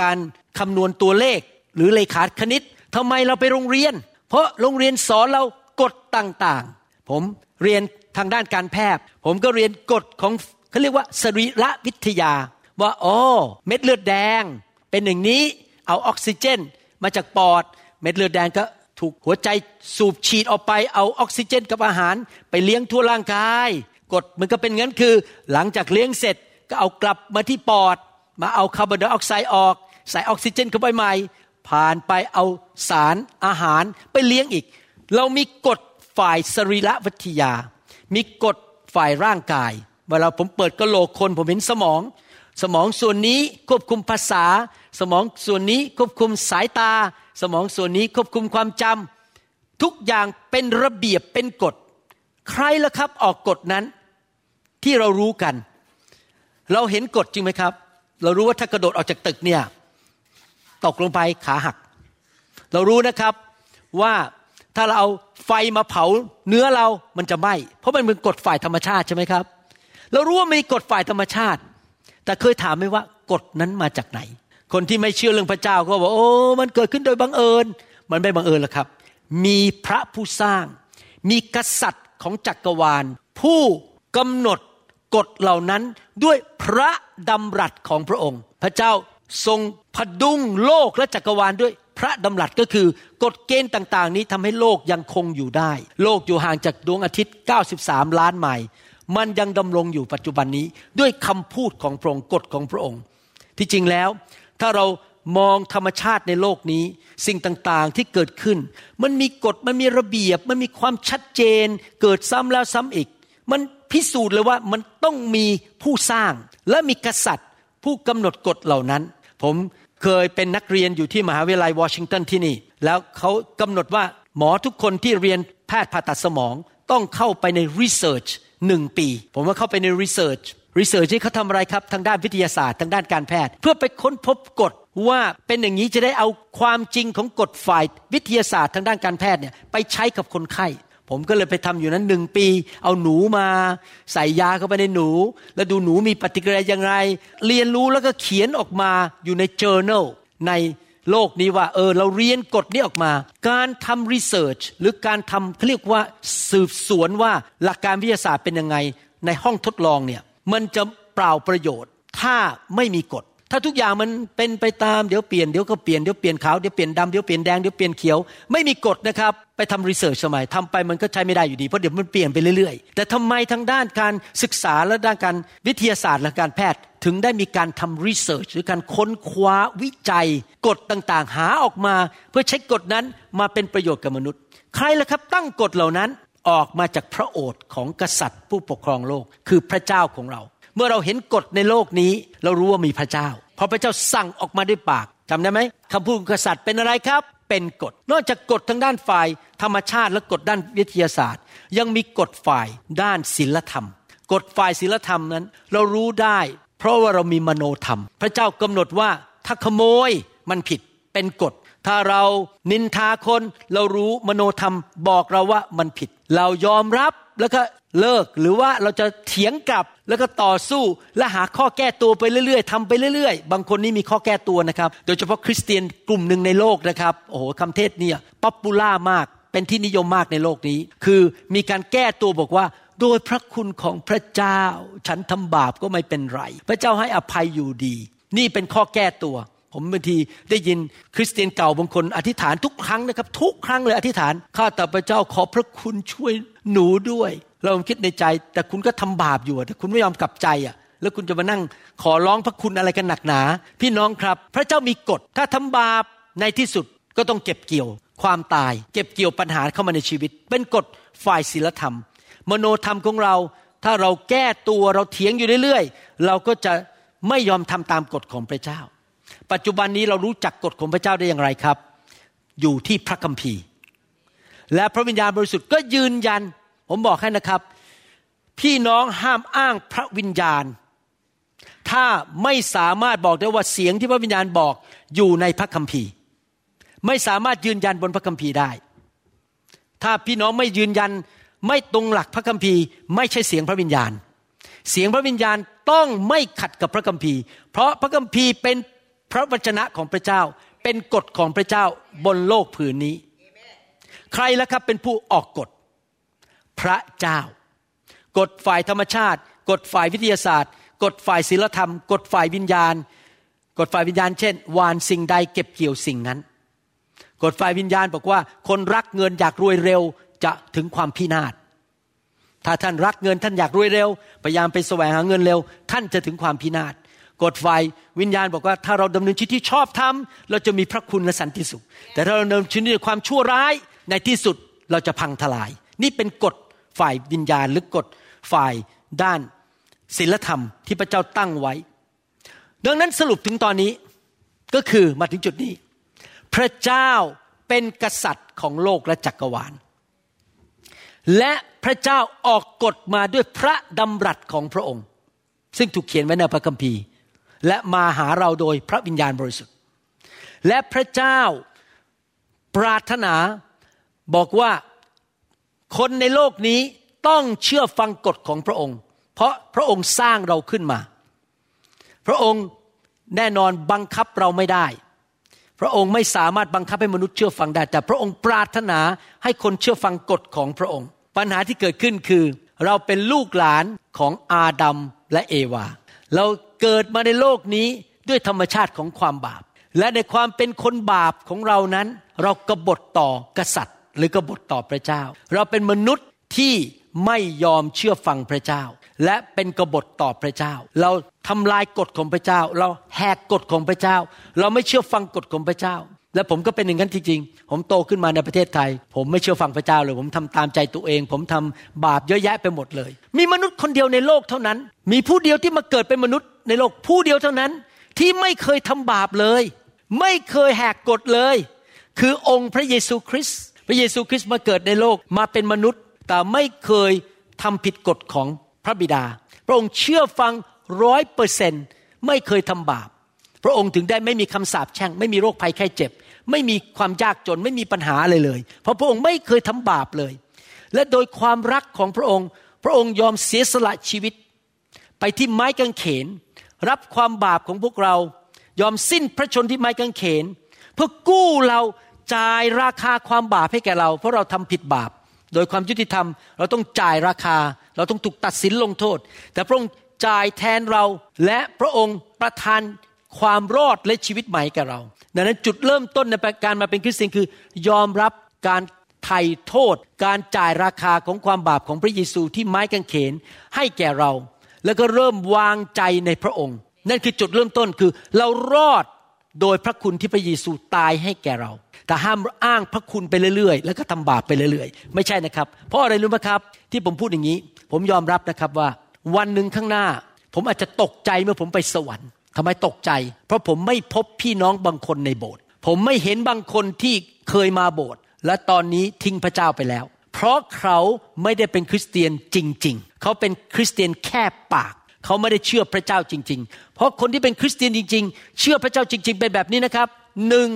การคำนวณตัวเลข หรือเลขาคณิตทำไมเราไปโรงเรียน เพราะโรงเรียนสอนเรากฎต่างๆ ผมเรียนทางด้านการแพทย์ ผมก็เรียนกฎของเขาเรียกว่าสรีระวิทยา ว่าอ๋อเม็ดเลือดแดง เป็นอย่างนี้เอาออกซิเจน มาจากปอด เม็ดเลือดแดงก็ถูกหัวใจสูบฉีดออกไปเอาออกซิเจนกับอาหาร ไปเลี้ยงทั่วร่างกายกฎมันก็เป็นงั้นคือ หลังจากเลี้ยงเสร็จก็เอากลับมาที่ปอด มาเอาคาร์บอนไดออกไซด์ออก ใส่ออกซิเจนเข้าไปใหม่ ผ่านไปเอาสารอาหารไปเลี้ยงอีก เรามีกฎฝ่ายสรีระวิทยา มีกฎฝ่ายร่างกาย เวลาผมเปิดกระโหลกคนผมเห็นสมอง สมองส่วนนี้ควบคุมภาษา สมองส่วนนี้ควบคุมสายตา สมองส่วนนี้ควบคุมความจำทุกอย่างเป็นระเบียบเป็นกฎ ใครล่ะครับออกกฎนั้น ที่เรารู้กัน เราเห็นกฎจริงไหมครับ เรารู้ว่าถ้ากระโดดออกจากตึกเนี่ยตกลงไปขาหัก เรารู้นะครับว่าถ้าเราเอาไฟมาเผาเนื้อเรามันจะไหม้เพราะมันเป็นกฎฝ่ายธรรมชาติใช่ไหมครับ เรารู้ว่ามีกฎฝ่ายธรรมชาติ แต่เคยถามไหมว่ากฎนั้นมาจากไหน คนที่ไม่เชื่อเรื่องพระเจ้าก็บอกโอ้มันเกิดขึ้นโดยบังเอิญ มันไม่บังเอิญหรอกครับ มีพระผู้สร้าง มีกษัตริย์ของจักรวาล ผู้กำหนดกฎเหล่านั้นด้วยพระดำรัสของพระองค์ พระเจ้าทรงพดุงโลกและจักรวาลด้วยพระดำรัสก็คือกฎเกณฑ์ต่างๆ นี้ทำให้โลกยังคงอยู่ได้ โลกอยู่ห่างจากดวงอาทิตย์ 93 ล้านไมล์ มันยังดำรงอยู่ปัจจุบันนี้ด้วยคำพูดของพระองค์กฎของพระองค์ ที่จริงแล้ว ถ้าเรามองธรรมชาติในโลกนี้ สิ่งต่างๆที่เกิดขึ้น มันมีกฎมันมีระเบียบ มันมีความชัดเจน เกิดซ้ำแล้วซ้ำอีก มันพิสูจน์เลยว่ามันต้องมีผู้สร้างและมีกษัตริย์ ผู้กำหนดกฎเหล่านั้น ผมเคยเป็นนักเรียนอยู่ที่มหาวิทยาลัยวอชิงตันที่นี่ แล้วเขากำหนดว่าหมอทุกคนที่เรียนแพทย์ผ่าตัดสมอง ต้องเข้าไปในรีเสิร์ช หนึ่งปี ผมว่าเข้าไปในรีเสิร์ชรีเสิร์ชที่เขาทำอะไรครับ ทางด้านวิทยาศาสตร์ ทางด้านการแพทย์ เพื่อไปค้นพบกฎว่าเป็นอย่างนี้จะได้เอาความจริงของกฎฝ่ายวิทยาศาสตร์ทางด้านการแพทย์เนี่ยไปใช้กับคนไข้ ผมก็เลยไปทำอยู่นั้นหนึ่งปี เอาหนูมา ใส่ยาเข้าไปในหนู แล้วดูหนูมีปฏิกิริยาอย่างไร เรียนรู้แล้วก็เขียนออกมาอยู่ใน journal ใน โลกนี้ว่า เออ เราเรียนกฎนี้ออกมา การทำรีเสิร์ชหรือการทำเขาเรียกว่าสืบสวนว่าหลักการวิทยาศาสตร์เป็นยังไง ในห้องทดลองเนี่ย มันจะเปล่าประโยชน์ ถ้าไม่มีกฎ ถ้าทุกอย่างมันเป็นไปตามเดี๋ยวเปลี่ยนเดี๋ยวก็เปลี่ยนเดี๋ยวเปลี่ยนขาวเดี๋ยวเปลี่ยนดำเดี๋ยวเปลี่ยนแดงเดี๋ยวเปลี่ยนเขียว ไม่มีกฎนะครับไปทำรีเสิร์ชสมัยทำไปมันก็ใช้ไม่ได้อยู่ดีเพราะเดี๋ยวมันเปลี่ยนไปเรื่อยๆ แต่ทำไมทางด้านการศึกษาและด้านการวิทยาศาสตร์และการแพทย์ ถึงได้มีการทำรีเสิร์ชหรือการค้นคว้าวิจัย กฎต่างๆ หาออกมา เพื่อใช้กฎนั้นมาเป็นประโยชน์กับมนุษย์ ใครล่ะครับตั้งกฎเหล่านั้นออกมาจากพระโอษฐ์ของกษัตริย์ผู้ปกครองโลกคือพระเจ้าของเรา เมื่อเราเห็นกฎในโลกนี้ เรารู้ว่ามีพระเจ้าพอพระเจ้าสั่งออกมาด้วยปากจำได้ไหมคำพูดของกษัตริย์เป็นอะไรครับ เป็นกฎ นอกจากกฎทางด้านฝ่าย ธรรมชาติและกฎด้านวิทยาศาสตร์ ยังมีกฎฝ่ายด้านศีลธรรมกฎฝ่ายศีลธรรมนั้น เรารู้ได้ เพราะว่าเรามีมโนธรรม พระเจ้ากำหนดว่าถ้าขโมยมันผิดเป็นกฎ ถ้าเรานินทาคนเรารู้มโนธรรมบอกเราว่ามันผิด เรายอมรับแล้วก็เลิกหรือว่าเราจะเถียงกลับแล้วก็ต่อสู้และหาข้อแก้ตัวไปเรื่อยๆทำไปเรื่อยๆ บางคนนี่มีข้อแก้ตัวนะครับ โดยเฉพาะคริสเตียนกลุ่มหนึ่งในโลกนะครับโอ้โหคำเทศเนี่ย popular มากเป็นที่นิยมมากในโลกนี้ คือมีการแก้ตัวบอกว่า โดยพระคุณของพระเจ้า ฉันทำบาปก็ไม่เป็นไร พระเจ้าให้อภัยอยู่ดี นี่เป็นข้อแก้ตัว ผมบางทีได้ยินคริสเตียนเก่าบางคนอธิษฐานทุกครั้งนะครับ ทุกครั้งเลยอธิษฐานข้าแต่พระเจ้าขอพระคุณช่วยหนูด้วย เราคิดในใจ แต่คุณก็ทำบาปอยู่แต่คุณไม่ยอมกลับใจอะแล้วคุณจะมานั่งขอร้องพระคุณอะไรกันหนักหนา พี่น้องครับ พระเจ้ามีกฎ ถ้าทำบาปในที่สุดก็ต้องเก็บเกี่ยวความตาย เก็บเกี่ยวปัญหาเข้ามาในชีวิต เป็นกฎฝ่ายศีลธรรม มโนธรรมของเรา ถ้าเราแก้ตัวเราเถียงอยู่เรื่อยๆ เราก็จะไม่ยอมทำตามกฎของพระเจ้า ปัจจุบันนี้เรารู้จักกฎของพระเจ้าได้อย่างไรครับ อยู่ที่พระคัมภีร์ และพระวิญญาณบริสุทธิ์ก็ยืนยัน ผมบอกให้นะครับ พี่น้องห้ามอ้างพระวิญญาณ ถ้าไม่สามารถบอกได้ว่าเสียงที่พระวิญญาณบอกอยู่ในพระคัมภีร์ ไม่สามารถยืนยันบนพระคัมภีร์ได้ ถ้าพี่น้องไม่ยืนยัน ไม่ตรงหลักพระคัมภีร์ ไม่ใช่เสียงพระวิญญาณ เสียงพระวิญญาณต้องไม่ขัดกับพระคัมภีร์ เพราะพระคัมภีร์เป็นพระวจนะของพระเจ้า เป็นกฎของพระเจ้าบนโลกผืนนี้ ใครล้วครับเป็นผู้ออกกฎ พระเจ้า กฎฝ่ายธรรมชาติ กฎฝ่ายวิทยาศาสตร์ กฎฝ่ายศีลธรรม กฎฝ่ายวิญญาณ กฎฝ่ายวิญญาณ เช่นวานสิ่งใดเก็บเกี่ยวสิ่งนั้นกฎฝ่ายวิญญาณบอกว่าคนรักเงินอยากรวยเร็ว จะถึงความพินาศ ถ้าท่านรักเงินท่านอยากรวยเร็ว พยายามไปแสวงหาเงินเร็ว ท่านจะถึงความพินาศกฎฝ่ายวิญญาณบอกว่าถ้าเราดำเนินชีวิตที่ชอบทำเราจะมีพระคุณและสันติสุข แต่ถ้าเราดำเนินชีวิตด้วยความชั่วร้ายในที่สุดเราจะพังทลาย นี่เป็นกฎฝ่ายวิญญาณหรือกฎฝ่ายด้านศีลธรรมที่พระเจ้าตั้งไว้ ดังนั้นสรุปถึงตอนนี้ก็คือมาถึงจุดนี้ พระเจ้าเป็นกษัตริย์ของโลกและจักรวาล และพระเจ้าออกกฎมาด้วยพระดำรัสของพระองค์ ซึ่งถูกเขียนไว้ในพระคัมภีร์ และมาหาเราโดยพระวิญญาณบริสุทธิ์ และพระเจ้าปรารถนาบอกว่าคนในโลกนี้ต้องเชื่อฟังกฎของพระองค์ เพราะพระองค์สร้างเราขึ้นมา พระองค์แน่นอนบังคับเราไม่ได้ พระองค์ไม่สามารถบังคับให้มนุษย์เชื่อฟังได้ แต่พระองค์ปรารถนาให้คนเชื่อฟังกฎของพระองค์ ปัญหาที่เกิดขึ้นคือ เราเป็นลูกหลานของอาดัมและเอวา เราเกิดมาในโลกนี้ด้วยธรรมชาติของความบาป และในความเป็นคนบาปของเรานั้น เรากบฏต่อกษัตริย์ หรือกบฏต่อพระเจ้า เราเป็นมนุษย์ที่ไม่ยอมเชื่อฟังพระเจ้า และเป็นกบฏต่อพระเจ้า เราทำลายกฎของพระเจ้า เราแหกกฎของพระเจ้า เราไม่เชื่อฟังกฎของพระเจ้า และผมก็เป็นอย่างนั้นจริงๆ ผมโตขึ้นมาในประเทศไทย ผมไม่เชื่อฟังพระเจ้าเลย ผมทำตามใจตัวเอง ผมทำบาปเยอะแยะไปหมดเลย มีมนุษย์คนเดียวในโลกเท่านั้น มีผู้เดียวที่มาเกิดเป็นมนุษย์ในโลกผู้เดียวเท่านั้น ที่ไม่เคยทำบาปเลย ไม่เคยแหกกฎเลย คือองค์พระเยซูคริสต์ พระเยซูคริสต์มาเกิดในโลกมาเป็นมนุษย์ แต่ไม่เคยทำผิดกฎของพระบิดา พระองค์เชื่อฟังร้อยเปอร์เซนไม่เคยทำบาป พระองค์ถึงได้ไม่มีคำสาปแช่ง ไม่มีโรคภัยไข้เจ็บ ไม่มีความยากจนไม่มีปัญหาอะไรเลย เพราะพระองค์ไม่เคยทำบาปเลย และโดยความรักของพระองค์ พระองค์ยอมเสียสละชีวิต ไปที่ไม้กางเขน รับความบาปของพวกเรา ยอมสิ้นพระชนที่ไม้กางเขน เพื่อกู้เราจ่ายราคาความบาปให้แก่เรา เพราะเราทำผิดบาป โดยความยุติธรรม เราต้องจ่ายราคา เราต้องถูกตัดสินลงโทษ แต่พระองค์จ่ายแทนเราและพระองค์ประทาน ความรอดและชีวิตใหม่แก่เราดังนั้นจุดเริ่มต้นในการมาเป็นคริสเตียนคือยอมรับการไถ่โทษ การจ่ายราคาของความบาปของพระเยซูที่ไม้กางเขนให้แก่เรา แล้วก็เริ่มวางใจในพระองค์ นั่นคือจุดเริ่มต้นคือเรารอดโดยพระคุณที่พระเยซูตายให้แก่เรา แต่ห้ามอ้างพระคุณไปเรื่อยๆ แล้วก็ทำบาปไปเรื่อยๆ ไม่ใช่นะครับ เพราะอะไรรู้ไหมครับ ที่ผมพูดอย่างนี้ ผมยอมรับนะครับว่า วันหนึ่งข้างหน้า ผมอาจจะตกใจเมื่อผมไปสวรรค์ ทำไมตกใจ เพราะผมไม่พบพี่น้องบางคนในโบสถ์ผมไม่เห็นบางคนที่เคยมาโบสถ์และตอนนี้ทิ้งพระเจ้าไปแล้ว เพราะเขาไม่ได้เป็นคริสเตียนจริง ๆ เขาเป็นคริสเตียนแค่ปาก เขาไม่ได้เชื่อพระเจ้าจริง ๆ เพราะคนที่เป็นคริสเตียนจริง ๆ เชื่อพระเจ้าจริง ๆ เป็นแบบนี้นะครับหนึ่ง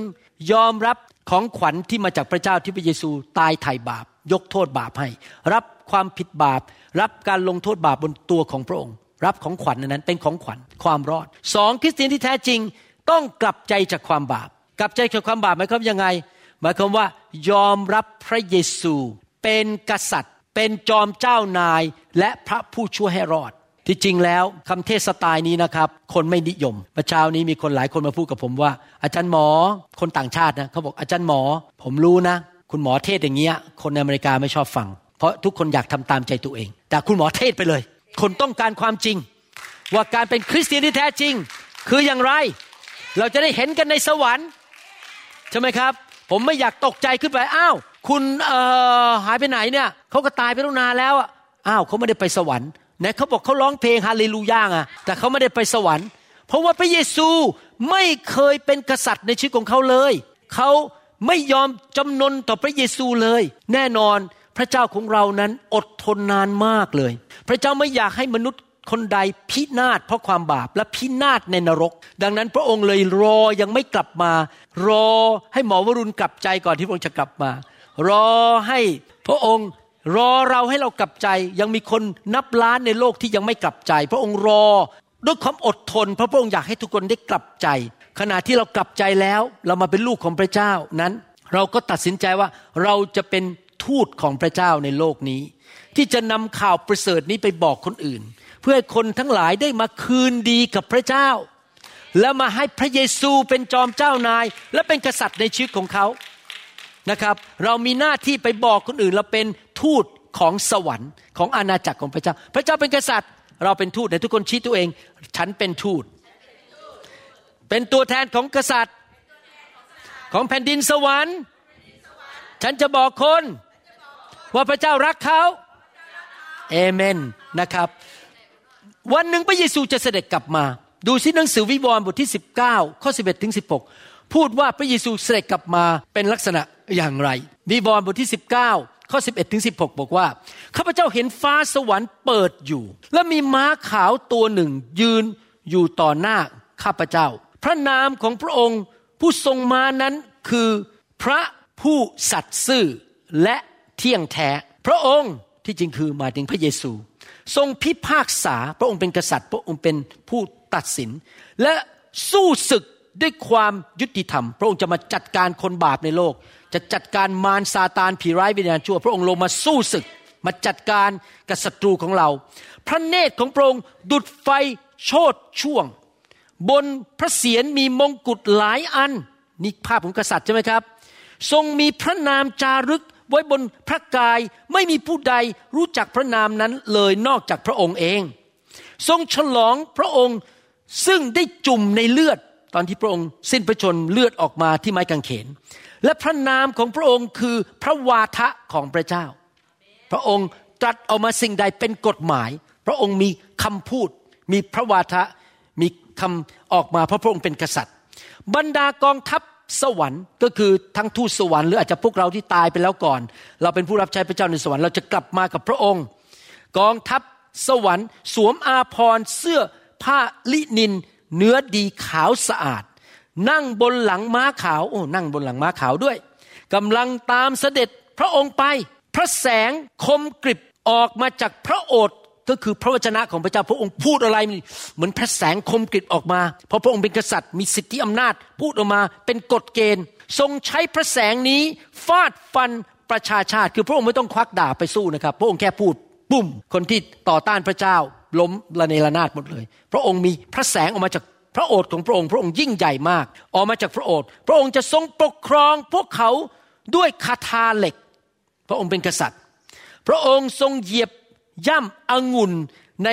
ยอมรับของขวัญที่มาจากพระเจ้าที่พระเยซูตายไถ่บาป ยกโทษบาปให้ รับความผิดบาป รับการลงโทษบาปบนตัวของพระองค์ รับของขวัญนั้นเป็นของขวัญความรอดสองคริสเตียนที่แท้จริงต้องกลับใจจากความบาป กลับใจจากความบาปหมายความยังไง หมายความว่ายอมรับพระเยซู เป็นกษัตริย์ เป็นจอมเจ้านายและพระผู้ช่วยให้รอด ที่จริงแล้วคำเทศสไตล์นี้นะครับ คนไม่นิยมเมื่อเช้านี้มีคนหลายคนมาพูดกับผมว่า อาจารย์หมอคนต่างชาตินะเขาบอกอาจารย์หมอ ผมรู้นะ คุณหมอเทศอย่างเงี้ยคนในอเมริกาไม่ชอบฟัง เพราะทุกคนอยากทำตามใจตัวเอง แต่คุณหมอเทศไปเลย คนต้องการความจริง ว่าการเป็นคริสเตียนที่แท้จริง คืออย่างไร เราจะได้เห็นกันในสวรรค์ใช่ไหมครับ ผมไม่อยากตกใจขึ้นไปอ้าวคุณเออหายไปไหนเนี่ยเขาก็ตายไปตั้งนานแล้วอ้าวเขาไม่ได้ไปสวรรค์นะเขาบอกเขาร้องเพลงฮาเลลูยาอะแต่เขาไม่ได้ไปสวรรค์ เพราะว่าพระเยซูไม่เคยเป็นกษัตริย์ในชีวิตของเขาเลยเขาไม่ยอมจำนนต่อพระเยซูเลย แน่นอนพระเจ้าของเรานั้นอดทนนานมากเลย พระเจ้าไม่อยากให้มนุษย์คนใดพินาศเพราะความบาปและพินาศในนรก ดังนั้นพระองค์เลยรอยังไม่กลับมา รอให้หมอวรุณกลับใจก่อนที่พระองค์จะกลับมา รอให้พระองค์รอเราให้เรากลับใจ ยังมีคนนับล้านในโลกที่ยังไม่กลับใจ พระองค์รอด้วยความอดทน พระพระองค์อยากให้ทุกคนได้กลับใจ ขณะที่เรากลับใจแล้ว เรามาเป็นลูกของพระเจ้านั้น เราก็ตัดสินใจว่าเราจะเป็นทูตของพระเจ้าในโลกนี้ ที่จะนำข่าวประเสริฐนี้ไปบอกคนอื่น เพื่อให้คนทั้งหลายได้มาคืนดีกับพระเจ้า และมาให้พระเยซูเป็นจอมเจ้านาย และเป็นกษัตริย์ในชีวิตของเขานะครับ เรามีหน้าที่ไปบอกคนอื่นเราเป็นทูตของสวรรค์ของอาณาจักรของพระเจ้า พระเจ้าเป็นกษัตริย์ เราเป็นทูตในทุกคนชี้ตัวเอง ฉันเป็นทูต เป็นตัวแทนของกษัตริย์ ของแผ่นดินสวรรค์ ฉันจะบอกคน ว่าพระเจ้ารักเขา เอเมนนะครับ วันหนึ่งพระเยซูจะเสด็จกลับมา ดูซิหนังสือวิวรณ์บทที่ 19 ข้อ 11 ถึง 16 พูดว่าพระเยซูเสด็จกลับมาเป็นลักษณะอย่างไร วิวรณ์บทที่ 19 ข้อ 11 ถึง 16 บอกว่า ข้าพเจ้าเห็นฟ้าสวรรค์เปิดอยู่ และมีม้าขาวตัวหนึ่งยืนอยู่ต่อหน้าข้าพเจ้า พระนามของพระองค์ผู้ทรงมานั้นคือพระผู้สัตย์ซื่อและเที่ยงแท้ พระองค์ ที่จริงคือมาถึงพระเยซู ทรงพิพากษาพระองค์เป็นกษัตริย์ พระองค์เป็นผู้ตัดสิน และสู้ศึกด้วยความยุติธรรม พระองค์จะมาจัดการคนบาปในโลก จะจัดการมารซาตานผีร้ายวิญญาณชั่ว พระองค์ลงมาสู้ศึก มาจัดการกับศัตรูของเรา พระเนตรของพระองค์ดุดไฟโชดช่วง บนพระเศียรมีมงกุฎหลายอันนี่ภาพของกษัตริย์ใช่ไหมครับ ทรงมีพระนามจารึก ไว้บนพระกายไม่มีผู้ใดรู้จักพระนามนั้นเลยนอกจากพระองค์เอง ทรงฉลองพระองค์ซึ่งได้จุ่มในเลือดตอนที่พระองค์สิ้นพระชนเลือดออกมาที่ไม้กางเขน และพระนามของพระองค์คือพระวาทะของพระเจ้า พระองค์ตรัสออกมาสิ่งใดเป็นกฎหมาย พระองค์มีคำพูด มีพระวาทะมีคำออกมาเพราะพระองค์เป็นกษัตริย์ บรรดากองทัพ สวรรค์ก็คือทั้งทูตสวรรค์หรืออาจจะพวกเราที่ตายไปแล้วก่อน เราเป็นผู้รับใช้พระเจ้าในสวรรค์เราจะกลับมากับพระองค์ กองทัพสวรรค์ สวมอาภรเสื้อผ้าลินิน เนื้อดีขาวสะอาด นั่งบนหลังม้าขาวโอ้นั่งบนหลังม้าขาวด้วยกำลังตามเสด็จพระองค์ไป พระแสงคมกริบออกมาจากพระโอษฐ์ ก็คือพระวจนะของพระเจ้าพระองค์พูดอะไรเหมือนพระแสงคมกริบออกมา เพราะพระองค์เป็นกษัตริย์มีสิทธิอำนาจ พูดออกมาเป็นกฎเกณฑ์ ทรงใช้พระแสงนี้ฟาดฟันประชาชาติ คือพระองค์ไม่ต้องควักดาบไปสู้นะครับ พระองค์แค่พูดปุ้มคนที่ต่อต้านพระเจ้าล้มละเนระนาดหมดเลย พระองค์มีพระแสงออกมาจากพระโอษฐ์ของพระองค์ พระองค์ยิ่งใหญ่มาก ออกมาจากพระโอษฐ์พระองค์จะทรงปกครองพวกเขาด้วยคาถาเหล็ก พระองค์เป็นกษัตริย์ พระองค์ทรงเหยียบ ย่ำองุ่นใน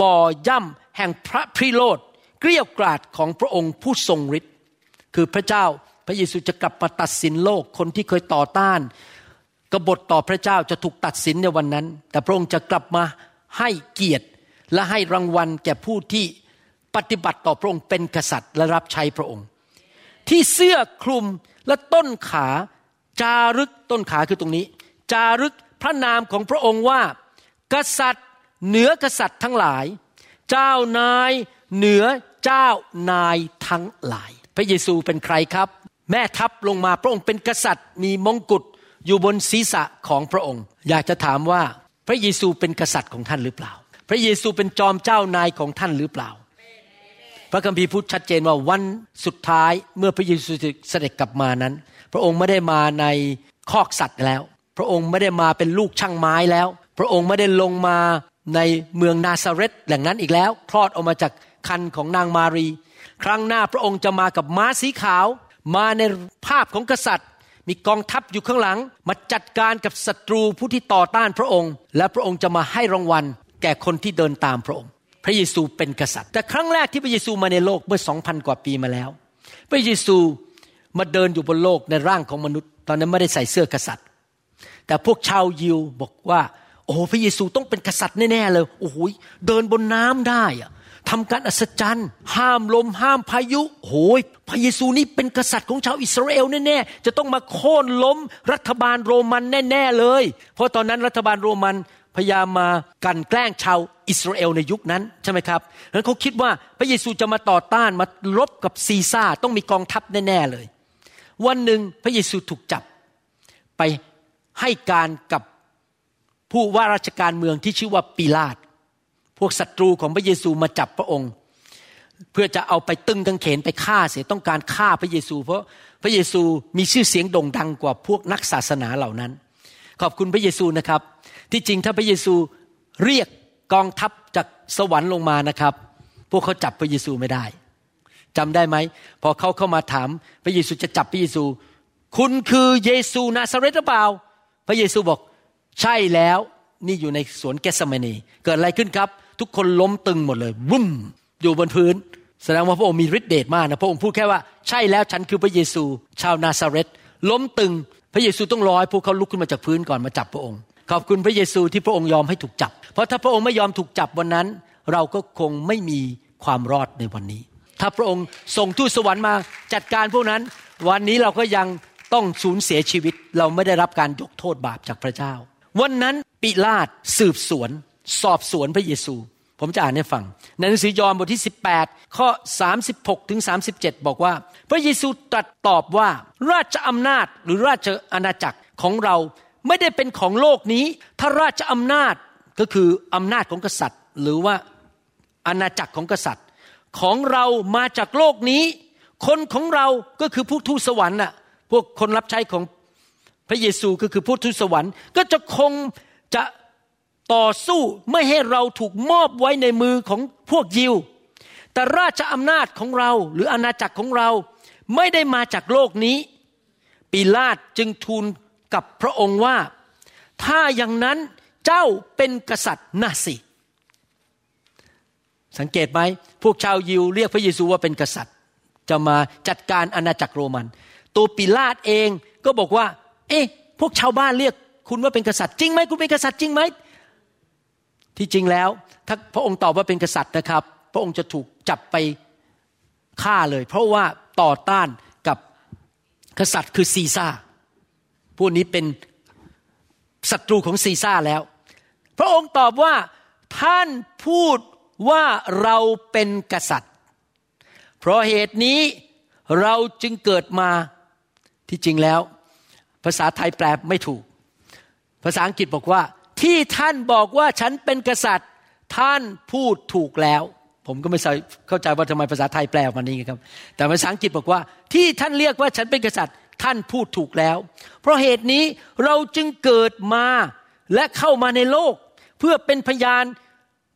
บ่อย่ำแห่งพระพริโรธเกลียวกราดของพระองค์ผู้ทรงฤทธิ์คือพระเจ้าพระเยซูจะกลับมาตัดสินโลกคนที่เคยต่อต้านกบฏต่อพระเจ้าจะถูกตัดสินในวันนั้น แต่พระองค์จะกลับมาให้เกียรติและให้รางวัลแก่ผู้ที่ปฏิบัติต่อพระองค์เป็นกษัตริย์และรับใช้พระองค์ ที่เสื้อคลุมและต้นขาจารึกต้นขาคือตรงนี้ จารึกพระนามของพระองค์ว่า กษัตริย์เหนือกษัตริย์ทั้งหลาย เจ้านายเหนือเจ้านายทั้งหลาย พระเยซูเป็นใครครับ แม่ทัพลงมาพระองค์เป็นกษัตริย์มีมงกุฎอยู่บนศีรษะของพระองค์ อยากจะถามว่าพระเยซูเป็นกษัตริย์ของท่านหรือเปล่า พระเยซูเป็นจอมเจ้านายของท่านหรือเปล่า พระคัมภีร์พูดชัดเจนว่าวันสุดท้ายเมื่อพระเยซูเสด็จกลับมานั้น พระองค์ไม่ได้มาในคอกสัตว์แล้ว พระองค์ไม่ได้มาเป็นลูกช่างไม้แล้ว พระองค์ไม่ได้ลงมาในเมืองนาซาเรตแหล่งนั้นอีกแล้ว คลอดออกมาจากคันของนางมารี ครั้งหน้าพระองค์จะมากับม้าสีขาว มาในภาพของกษัตริย์ มีกองทัพอยู่ข้างหลัง มาจัดการกับศัตรูผู้ที่ต่อต้านพระองค์ และพระองค์จะมาให้รางวัล แก่คนที่เดินตามพระองค์ พระเยซูเป็นกษัตริย์ แต่ครั้งแรกที่พระเยซูมาในโลกเมื่อสองพันกว่าปีมาแล้ว พระเยซูมาเดินอยู่บนโลกในร่างของมนุษย์ ตอนนั้นไม่ได้ใส่เสื้อกษัตริย์ แต่พวกชาวยิวบอกว่า โอ้พระเยซูต้องเป็นกษัตริย์แน่ๆเลยโอ้โหเดินบนน้ำได้อะทำการอัศจรรย์ ห้ามลมห้ามพายุโอ้ยพระเยซูนี่เป็นกษัตริย์ของชาวอิสราเอลแน่ๆจะต้องมาโค่นล้มรัฐบาลโรมันแน่ๆเลย เพราะตอนนั้นรัฐบาลโรมันพยายามมากันแกล้งชาวอิสราเอลในยุคนั้นใช่ไหมครับนั้นเขาคิดว่าพระเยซูจะมาต่อต้านมารบกับซีซ่าต้องมีกองทัพแน่ ๆเลย วันหนึ่งพระเยซูถูกจับไปให้การกับ ผู้ว่าราชการเมืองที่ชื่อว่าปีลาต พวกศัตรูของพระเยซูมาจับพระองค์ เพื่อจะเอาไปตึงกางเขนไปฆ่าเสียต้องการฆ่าพระเยซู เพราะพระเยซูมีชื่อเสียงโด่งดังกว่าพวกนักศาสนาเหล่านั้น ขอบคุณพระเยซูนะครับ ที่จริงถ้าพระเยซูเรียกกองทัพจากสวรรค์ลงมานะครับ พวกเขาจับพระเยซูไม่ได้จำได้ไหมพอเขาเข้ามาถามพระเยซูจะจับพระเยซู คุณคือเยซูนาซาเรตหรือเปล่า พระเยซูบอก ใช่แล้วนี่อยู่ในสวนเกสเมนีเกิดอะไรขึ้นครับ ทุกคนล้มตึงหมดเลยวุ้มอยู่บนพื้น แสดงว่าพระองค์มีฤทธิ์เดชมากนะพระองค์พูดแค่ว่าใช่แล้วฉันคือพระเยซู ชาวนาซาเรตล้มตึงพระเยซูต้องรอให้พวกเขาลุกขึ้นมาจากพื้นก่อนมาจับพระองค์ ขอบคุณพระเยซูที่พระองค์ยอมให้ถูกจับ เพราะถ้าพระองค์ไม่ยอมถูกจับวันนั้น เราก็คงไม่มีความรอดในวันนี้ ถ้าพระองค์ส่งทูตสวรรค์มาจัดการพวกนั้น วันนี้เราก็ยังต้องสูญเสียชีวิต เราไม่ได้รับการยกโทษบาปจากพระเจ้า วันนั้นปิลาตสืบสวน สอบสวนพระเยซู ผมจะอ่านให้ฟัง ในหนังสือยอห์นบทที่ 18 ข้อ 36 ถึง 37 บอกว่า พระเยซูตรัสตอบว่าราชอำนาจหรือราชอาณาจักรของเราไม่ได้เป็นของโลกนี้ ถ้าราชอำนาจก็คืออำนาจของกษัตริย์ หรือว่าอาณาจักรของกษัตริย์ ของเรามาจากโลกนี้ คนของเราก็คือผู้ทูตสวรรค์น่ะพวกคนรับใช้ของ พระเยซูก็คือผู้ทูตสวรรค์ ก็จะคงจะต่อสู้ไม่ให้เราถูกมอบไว้ในมือของพวกยิว แต่ราชอำนาจของเราหรืออาณาจักรของเราไม่ได้มาจากโลกนี้ ปีลาตจึงทูลกับพระองค์ว่า ถ้าอย่างนั้นเจ้าเป็นกษัตริย์นาสิ สังเกตไหมพวกชาวยิวเรียกพระเยซูว่าเป็นกษัตริย์ จะมาจัดการอาณาจักรโรมัน ตัวปิลาตเองก็บอกว่า เอ๊ะพวกชาวบ้านเรียกคุณว่าเป็นกษัตริย์จริงไหมคุณเป็นกษัตริย์จริงไหมที่จริงแล้ว ถ้าพระองค์ตอบว่าเป็นกษัตริย์นะครับ พระองค์จะถูกจับไปฆ่าเลย เพราะว่าต่อต้านกับกษัตริย์คือซีซ่าพวกนี้เป็นศัตรูของซีซ่าแล้ว พระองค์ตอบว่าท่านพูดว่าเราเป็นกษัตริย์ เพราะเหตุนี้เราจึงเกิดมาที่จริงแล้ว ภาษาไทยแปลไม่ถูก ภาษาอังกฤษบอกว่า ที่ท่านบอกว่าฉันเป็นกษัตริย์ ท่านพูดถูกแล้ว ผมก็ไม่เข้าใจว่าทำไมภาษาไทยแปลออกมานี้ครับ แต่ภาษาอังกฤษบอกว่า ที่ท่านเรียกว่าฉันเป็นกษัตริย์ ท่านพูดถูกแล้ว เพราะเหตุนี้เราจึงเกิดมาและเข้ามาในโลก เพื่อเป็นพยาน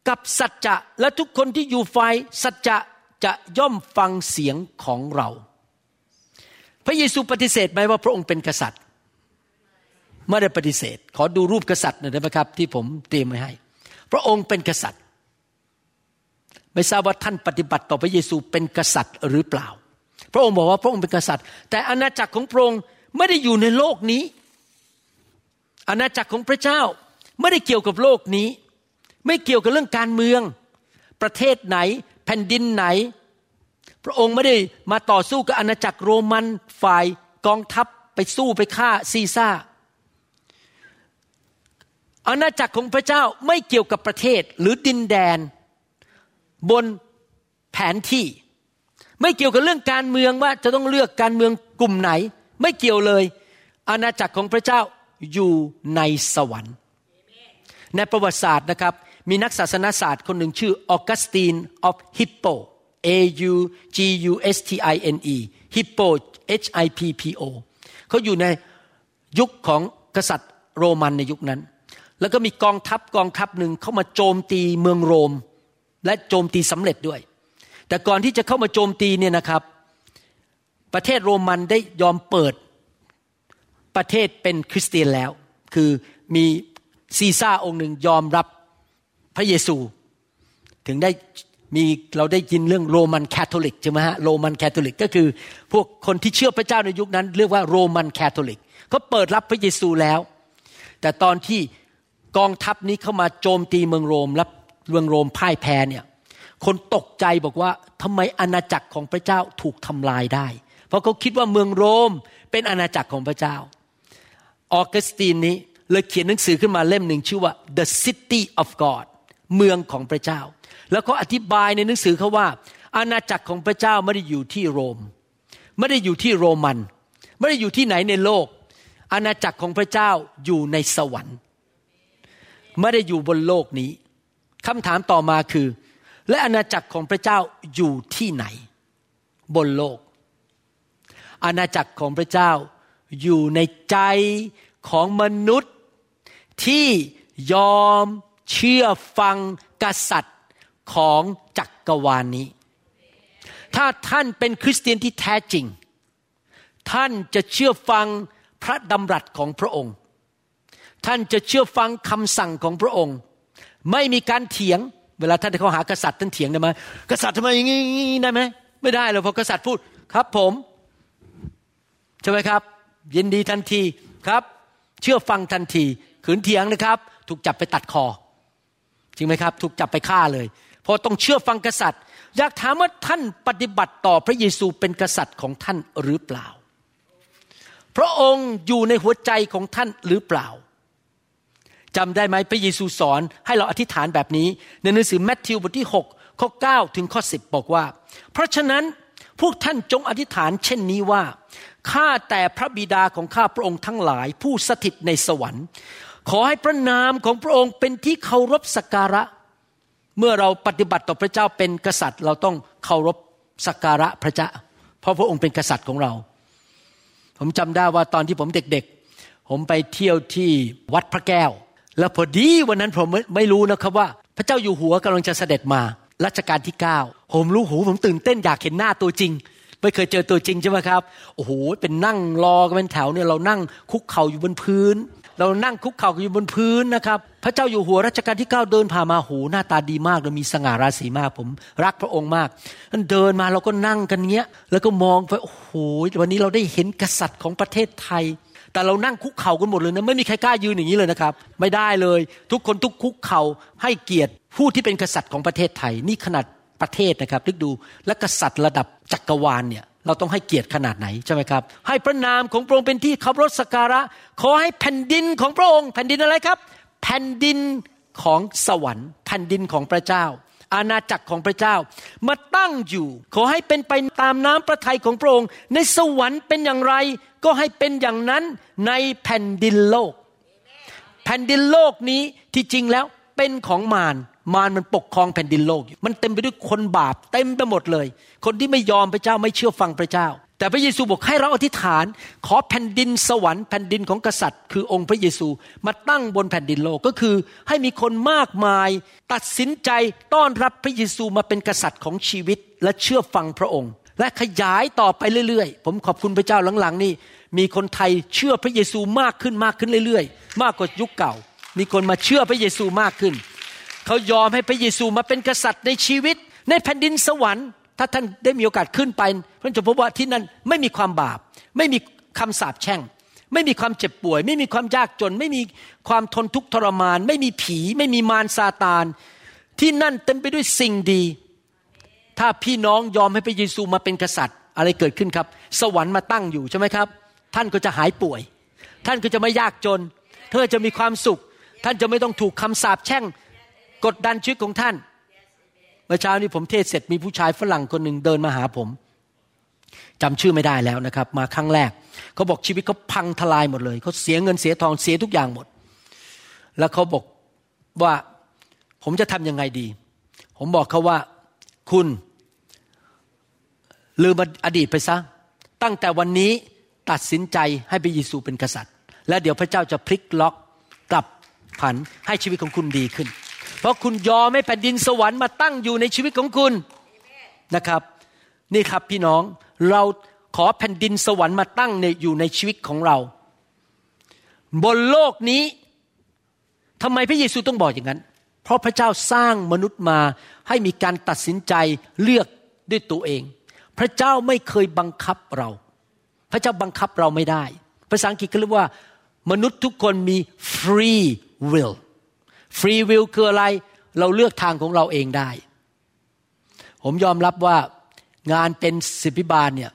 กับสัจจะและทุกคนที่อยู่ไฟสัจจะจะย่อมฟังเสียงของเรา พระเยซูปฏิเสธไหมว่าพระองค์เป็นกษัตริย์ ไม่ได้ปฏิเสธ ขอดูรูปกษัตริย์หน่อยได้ไหมครับ ที่ผมเตรียมไว้ให้ พระองค์เป็นกษัตริย์ ไม่ทราบว่าท่านปฏิบัติต่อพระเยซูเป็นกษัตริย์หรือเปล่า พระองค์บอกว่าพระองค์เป็นกษัตริย์ แต่อาณาจักรของพระองค์ไม่ได้อยู่ในโลกนี้ อาณาจักรของพระเจ้าไม่ได้เกี่ยวกับโลกนี้ ไม่เกี่ยวกับเรื่องการเมือง ประเทศไหน แผ่นดินไหน พระองค์ไม่ได้มาต่อสู้กับอาณาจักรโรมันฝ่ายกองทัพไปสู้ไปฆ่าซีซ่า อาณาจักรของพระเจ้าไม่เกี่ยวกับประเทศหรือดินแดน บนแผนที่ ไม่เกี่ยวกับเรื่องการเมืองว่าจะต้องเลือกการเมืองกลุ่มไหน ไม่เกี่ยวเลย อาณาจักรของพระเจ้าอยู่ในสวรรค์ ในประวัติศาสตร์นะครับ มีนักศาสนาศาสตร์คนหนึ่งชื่อออกัสตินออฟฮิปโป A U G U S T I N E ฮิปโป H I P P O เขาอยู่ในยุคของกษัตริย์โรมันในยุคนั้น แล้วก็มีกองทัพกองทัพหนึ่งเข้ามาโจมตีเมืองโรม และโจมตีสำเร็จด้วย แต่ก่อนที่จะเข้ามาโจมตีเนี่ยนะครับ ประเทศโรมันได้ยอมเปิดประเทศเป็นคริสเตียนแล้ว คือมีซีซ่าองค์หนึ่งยอมรับพระเยซู ถึงได้มีเราได้ยินเรื่องโรมันแคทอลิกใช่ไหมฮะโรมันแคทอลิกก็คือพวกคนที่เชื่อพระเจ้าในยุคนั้น เรียกว่าโรมันแคทอลิกเขาเปิดรับพระเยซูแล้ว แต่ตอนที่ กองทัพนี้เข้ามาโจมตีเมืองโรมและเมืองโรมพ่ายแพ้เนี่ยคนตกใจบอกว่าทำไมอาณาจักรของพระเจ้าถูกทำลายได้ เพราะเขาคิดว่าเมืองโรมเป็นอาณาจักรของพระเจ้า ออกัสตินนี้เลยเขียนหนังสือขึ้นมาเล่มหนึ่งชื่อว่า The City of God เมืองของพระเจ้า แล้วเขาอธิบายในหนังสือเขาว่า อาณาจักรของพระเจ้าไม่ได้อยู่ที่โรม ไม่ได้อยู่ที่โรมัน ไม่ได้อยู่ที่ไหนในโลก อาณาจักรของพระเจ้าอยู่ในสวรรค์ ไม่ได้อยู่บนโลกนี้คำถามต่อมาคือ และอาณาจักรของพระเจ้าอยู่ที่ไหน บนโลก อาณาจักรของพระเจ้าอยู่ในใจของมนุษย์ที่ยอมเชื่อฟังกษัตริย์ของจักกรวาลนนี้ ถ้าท่านเป็นคริสเตียนที่แท้จริง ท่านจะเชื่อฟังพระดำรัสของพระองค์ ท่านจะเชื่อฟังคำสั่งของพระองค์ ไม่มีการเถียง เวลาท่านเขาหากษัตริย์ท่านเถียงได้ไหมกษัตริย์ทำไมอย่างนี้ได้ไหมไม่ได้เลยพอกษัตริย์พูดครับผมใช่ไหมครับ ยินดีทันทีครับ เชื่อฟังทันที ขืนเถียงนะครับ ถูกจับไปตัดคอจริงไหมครับ ถูกจับไปฆ่าเลย เพราะต้องเชื่อฟังกษัตริย์ อยากถามว่าท่านปฏิบัติต่อพระเยซูเป็นกษัตริย์ของท่านหรือเปล่า พระองค์อยู่ในหัวใจของท่านหรือเปล่า จำได้ไหมพระเยซูสอนให้เราอธิษฐานแบบนี้ ในหนังสือแมทธิวบทที่ 6 ข้อ 9 ถึงข้อ 10 บอกว่า เพราะฉะนั้นพวกท่านจงอธิษฐานเช่นนี้ว่าข้าแต่พระบิดาของข้าพระองค์ทั้งหลาย ผู้สถิตในสวรรค์ ขอให้พระนามของพระองค์เป็นที่เคารพสักการะ เมื่อเราปฏิบัติต่อพระเจ้าเป็นกษัตริย์ เราต้องเคารพสักการะพระเจ้า เพราะพระองค์เป็นกษัตริย์ของเรา ผมจำได้ว่าตอนที่ผมเด็กๆ ผมไปเที่ยวที่วัดพระแก้ว แล้วพอดีวันนั้นผมไม่รู้นะครับว่า พระเจ้าอยู่หัวกำลังจะเสด็จมารัชกาลที่เก้าผมรู้หูผมตื่นเต้นอยากเห็นหน้าตัวจริง ไม่เคยเจอตัวจริงใช่ไหมครับโอ้โหเป็นนั่งรอกันเป็นแถวเนี่ยเรานั่งคุกเข่าอยู่บนพื้น เรานั่งคุกเข่าอยู่บนพื้นนะครับ พระเจ้าอยู่หัวรัชกาลที่เก้าเดินผ่านมาหูหน้าตาดีมากเลยมีสง่าราศีมากผมรักพระองค์มากท่านเดินมาเราก็นั่งกันเงี้ย แล้วก็มองไปโอ้โหวันนี้เราได้เห็นกษัตริย์ของประเทศไทย แต่เรานั่งคุกเข่ากันหมดเลยนะไม่มีใครกล้ายืนอย่างนี้เลยนะครับ ไม่ได้เลย ทุกคนทุกคุกเข่าให้เกียรติผู้ที่เป็นกษัตริย์ของประเทศไทย นี่ขนาดประเทศนะครับลึกดูและกษัตริย์ระดับจักรวาลเนี่ยเราต้องให้เกียรติขนาดไหนใช่ไหมครับ ให้พระนามของพระองค์เป็นที่เคารพสักการะ ขอให้แผ่นดินของพระองค์ แผ่นดินอะไรครับ แผ่นดินของสวรรค์ แผ่นดินของพระเจ้า อาณาจักรของพระเจ้า มาตั้งอยู่ ขอให้เป็นไปตามน้ำพระทัยของพระองค์ ในสวรรค์เป็นอย่างไร ก็ให้เป็นอย่างนั้นในแผ่นดินโลก แผ่นดินโลกนี้ที่จริงแล้วเป็นของมารมารมันปกครองแผ่นดินโลกอยู่มันเต็มไปด้วยคนบาปเต็มไปหมดเลย คนที่ไม่ยอมพระเจ้าไม่เชื่อฟังพระเจ้า แต่พระเยซูบอกให้เราอธิษฐาน ขอแผ่นดินสวรรค์แผ่นดินของกษัตริย์ คือองค์พระเยซูมาตั้งบนแผ่นดินโลกก็คือ ให้มีคนมากมาย ตัดสินใจต้อนรับพระเยซูมาเป็นกษัตริย์ของชีวิตและเชื่อฟังพระองค์ และขยายต่อไปเรื่อยๆ ผมขอบคุณพระเจ้าหลังๆ นี่มีคนไทยเชื่อพระเยซูมากขึ้นมากขึ้นเรื่อยๆ มากกว่ายุคเก่า มีคนมาเชื่อพระเยซูมากขึ้น เขายอมให้พระเยซูมาเป็นกษัตริย์ในชีวิต ในแผ่นดินสวรรค์ ถ้าท่านได้มีโอกาสขึ้นไปท่านจะพบว่าที่นั่นไม่มีความบาป ไม่มีคำสาปแช่ง ไม่มีความเจ็บป่วย ไม่มีความยากจน ไม่มีความทนทุกข์ทรมาน ไม่มีผี ไม่มีมารซาตาน ที่นั่นเต็มไปด้วยสิ่งดี ถ้าพี่น้องยอมให้พระเยซูมาเป็นกษัตริย์ อะไรเกิดขึ้นครับ สวรรค์มาตั้งอยู่ใช่ไหมครับ ท่านก็จะหายป่วย ท่านก็จะไม่ยากจน เธอจะมีความสุข ท่านจะไม่ต้องถูกคำสาปแช่ง กดดันชีวิตของท่านเมื่อเช้านี้ผมเทศเสร็จมีผู้ชายฝรั่งคนหนึ่งเดินมาหาผมจำชื่อไม่ได้แล้วนะครับ มาครั้งแรกเขาบอกชีวิตเขาพังทลายหมดเลยเขาเสียเงินเสียทองเสียทุกอย่างหมด แล้วเขาบอกว่าผมจะทำยังไงดี ผมบอกเขาว่า คุณลืมอดีตไปซะ ตั้งแต่วันนี้ตัดสินใจให้พระเยซูเป็นกษัตริย์ และเดี๋ยวพระเจ้าจะพลิกล็อกกลับผันให้ชีวิตของคุณดีขึ้น เพราะคุณยอมให้แผ่นดินสวรรค์มาตั้งอยู่ในชีวิตของคุณนะครับ นี่ครับพี่น้องเราขอแผ่นดินสวรรค์มาตั้งในอยู่ในชีวิตของเรา บนโลกนี้ทำไมพระเยซูต้องบอกอย่างนั้น เพราะพระเจ้าสร้างมนุษย์มา ให้มีการตัดสินใจเลือกด้วยตัวเอง พระเจ้าไม่เคยบังคับเรา พระเจ้าบังคับเราไม่ได้ ภาษาอังกฤษก็เรียกว่า มนุษย์ทุกคนมี free will ฟรีวิลคืออะไร เราเลือกทางของเราเองได้ ผมยอมรับว่างานเป็นสิบิบาลเนี่ย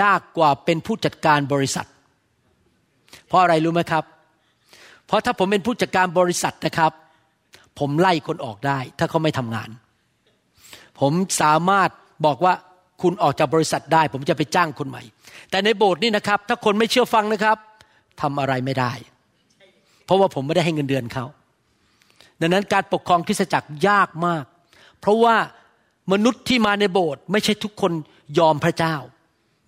ยากกว่าเป็นผู้จัดการบริษัท เพราะอะไรรู้ไหมครับ เพราะถ้าผมเป็นผู้จัดการบริษัทนะครับ ผมไล่คนออกได้ ถ้าเขาไม่ทำงาน ผมสามารถบอกว่าคุณออกจากบริษัทได้ ผมจะไปจ้างคนใหม่ แต่ในโบสถ์นี่นะครับ ถ้าคนไม่เชื่อฟังนะครับทำอะไรไม่ได้ เพราะว่าผมไม่ได้ให้เงินเดือนเขาดังนั้นการปกครองคริสตจักรยากมาก เพราะว่ามนุษย์ที่มาในโบสถ์ไม่ใช่ทุกคนยอมพระเจ้า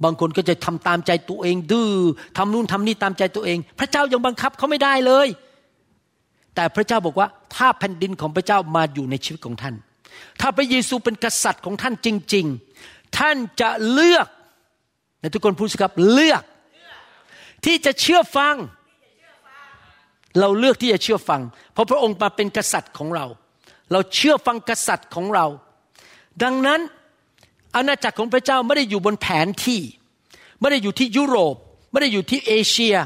บางคนก็จะทำตามใจตัวเอง ดื้อทำนู่นทำนี่ตามใจตัวเอง พระเจ้ายังบังคับเขาไม่ได้เลย แต่พระเจ้าบอกว่าถ้าแผ่นดินของพระเจ้ามาอยู่ในชีวิตของท่าน ถ้าพระเยซูเป็นกษัตริย์ของท่านจริง ๆ ท่านจะเลือกในทุกคนพูดสิครับเลือก ที่จะเชื่อฟัง เราเลือกที่จะเชื่อฟัง เพราะพระองค์มาเป็นกษัตริย์ของเรา เราเชื่อฟังกษัตริย์ของเรา ดังนั้นอาณาจักรของพระเจ้าไม่ได้อยู่บนแผนที่ ไม่ได้อยู่ที่ยุโรป ไม่ได้อยู่ที่เอเชีย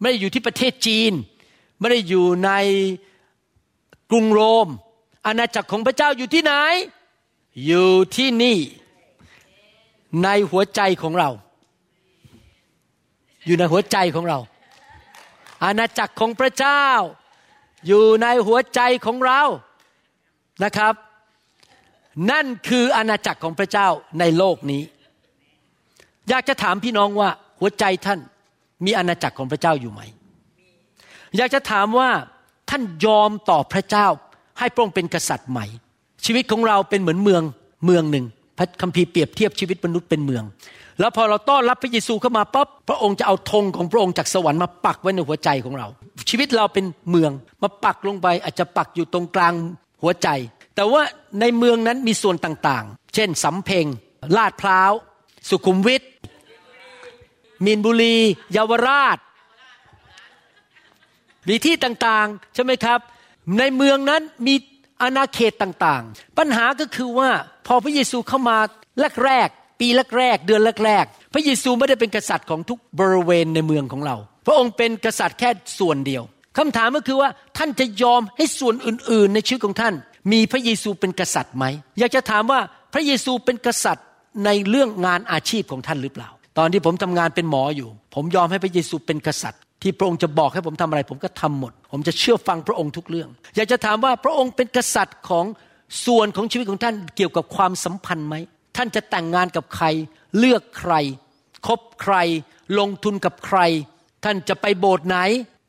ไม่ได้อยู่ที่ประเทศจีน ไม่ได้อยู่ในกรุงโรม อาณาจักรของพระเจ้าอยู่ที่ไหน อยู่ที่นี่ ในหัวใจของเรา อยู่ในหัวใจของเรา อาณาจักรของพระเจ้า อยู่ในหัวใจของเรานะครับ นั่นคืออาณาจักรของพระเจ้าในโลกนี้ อยากจะถามพี่น้องว่าหัวใจท่านมีอาณาจักรของพระเจ้าอยู่ไหม อยากจะถามว่าท่านยอมต่อพระเจ้า ให้พระองค์เป็นกษัตริย์ใหม่ ชีวิตของเราเป็นเหมือนเมืองเมืองหนึ่งพระคัมภีร์เปรียบเทียบชีวิตมนุษย์เป็นเมือง แล้วพอเราต้อนรับพระเยซูเข้ามาปั๊บพระองค์จะเอาธงของพระองค์จากสวรรค์มาปักไว้ในหัวใจของเรา ชีวิตเราเป็นเมืองมาปักลงไปอาจจะปักอยู่ตรงกลางหัวใจ แต่ว่าในเมืองนั้นมีส่วนต่างๆ เช่นสำเพ็งลาดพร้าว สุขุมวิทมีนบุรีเยาวราชมีที่ต่างๆ ใช่ไหมครับ ในเมืองนั้นมีอาณาเขตต่างๆ ปัญหาก็คือว่าพอพระเยซูเข้ามาแรกๆปีแรกๆเดือนแรกๆพระเยซูไม่ได้เป็นกษัตริย์ของทุกบริเวณในเมืองของเรา พระองค์เป็นกษัตริย์แค่ส่วนเดียวคำถามก็คือว่าท่านจะยอมให้ส่วนอื่นๆ ในชีวิตของท่าน มีพระเยซูเป็นกษัตริย์ไหม อยากจะถามว่าพระเยซูเป็นกษัตริย์ในเรื่องงานอาชีพของท่านหรือเปล่า ตอนที่ผมทำงานเป็นหมออยู่ ผมยอมให้พระเยซูเป็นกษัตริย์ ที่พระองค์จะบอกให้ผมทำอะไร ผมก็ทำหมด ผมจะเชื่อฟังพระองค์ทุกเรื่อง อยากจะถามว่าพระองค์เป็นกษัตริย์ของส่วนของชีวิตของท่านเกี่ยวกับความสัมพันธ์ไหม ท่านจะแต่งงานกับใคร เลือกใคร คบใคร ลงทุนกับใคร ท่านจะไปโบสถ์ไหน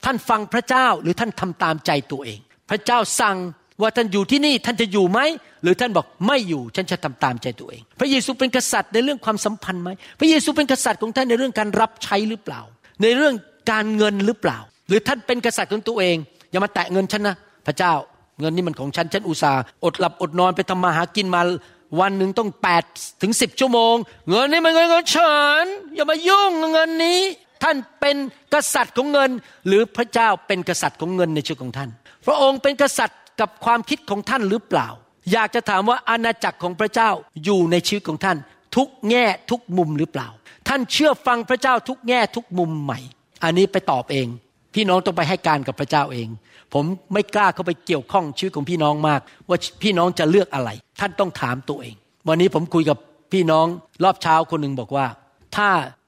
ท่านฟังพระเจ้าหรือท่านทำตามใจตัวเอง พระเจ้าสั่งว่าท่านอยู่ที่นี่ท่านจะอยู่ไหม หรือท่านบอกไม่อยู่ฉันจะทำตามใจตัวเอง พระเยซูเป็นกษัตริย์ในเรื่องความสัมพันธ์ไหม พระเยซูเป็นกษัตริย์ของท่านในเรื่องการรับใช้หรือเปล่า ในเรื่อง การเงินหรือเปล่า หรือท่านเป็นกษัตริย์ของตัวเอง อย่ามาแตะเงินฉันนะพระเจ้าเงินนี่มันของฉันฉันอุตส่าห์อดหลับอดนอนไปทำมาหากินมาวันหนึ่งต้องแปดถึงสิบชั่วโมง เงินนี่มันเงินของฉันอย่ามายุ่งเงินนี้ ท่านเป็นกษัตริย์ของเงิน หรือพระเจ้าเป็นกษัตริย์ของเงินในชีวิตของท่าน พระองค์เป็นกษัตริย์กับความคิดของท่านหรือเปล่า อยากจะถามว่าอาณาจักรของพระเจ้าอยู่ในชีวิตของท่าน ทุกแง่ทุกมุมหรือเปล่า ท่านเชื่อฟังพระเจ้าทุกแง่ทุกมุมใหม่ อันนี้ไปตอบเอง พี่น้องต้องไปให้การกับพระเจ้าเอง ผมไม่กล้าเข้าไปเกี่ยวข้องชีวิตของพี่น้องมาก ว่าพี่น้องจะเลือกอะไร ท่านต้องถามตัวเอง วันนี้ผมคุยกับพี่น้องรอบเช้าคนหนึ่งบอกว่า ถ้า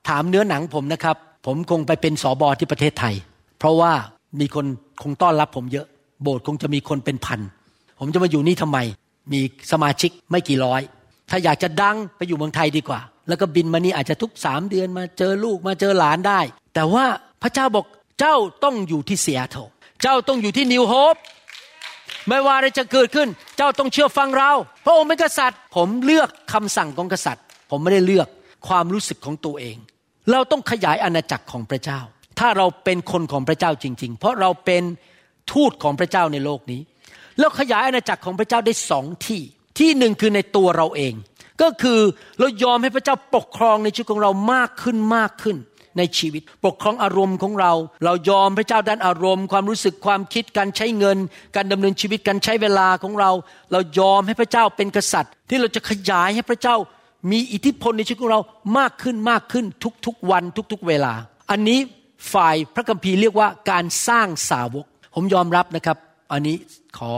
ถามเนื้อหนังผมนะครับ ผมคงไปเป็นสอบอที่ประเทศไทย เพราะว่ามีคนคงต้อนรับผมเยอะ โบสถ์คงจะมีคนเป็นพัน ผมจะมาอยู่นี่ทำไม มีสมาชิกไม่กี่ร้อย ถ้าอยากจะดังไปอยู่เมืองไทยดีกว่า แล้วก็บินมานี่อาจจะทุกสามเดือนมาเจอลูกมาเจอหลานได้ แต่ว่าพระเจ้าบอกเจ้าต้องอยู่ที่เซียโตเจ้าต้องอยู่ที่นิวโฮปไม่ว่าอะไรจะเกิดขึ้น เจ้าต้องเชื่อฟังเรา พระองค์เป็นกษัตริย์ ผมเลือกคำสั่งของกษัตริย์ ผมไม่ได้เลือกความรู้สึกของตัวเอง เราต้องขยายอาณาจักรของพระเจ้า ถ้าเราเป็นคนของพระเจ้าจริง ๆ เพราะเราเป็นทูตของพระเจ้าในโลกนี้เราขยายอาณาจักรของพระเจ้าได้สองที่ ที่หนึ่งคือในตัวเราเอง ก็คือเรายอมให้พระเจ้าปกครองในชีวิตของเรามากขึ้นมากขึ้น ในชีวิต ปกครองอารมณ์ของเรา เรายอมพระเจ้าด้านอารมณ์ ความรู้สึกความคิดการใช้เงิน การดำเนินชีวิตการใช้เวลาของเรา เรายอมให้พระเจ้าเป็นกษัตริย์ ที่เราจะขยายให้พระเจ้ามีอิทธิพลในชีวิตของเรามากขึ้นมากขึ้นทุกๆวันทุกๆเวลา อันนี้ฝ่ายพระคัมภีร์เรียกว่าการสร้างสาวก ผมยอมรับนะครับ อันนี้ขอ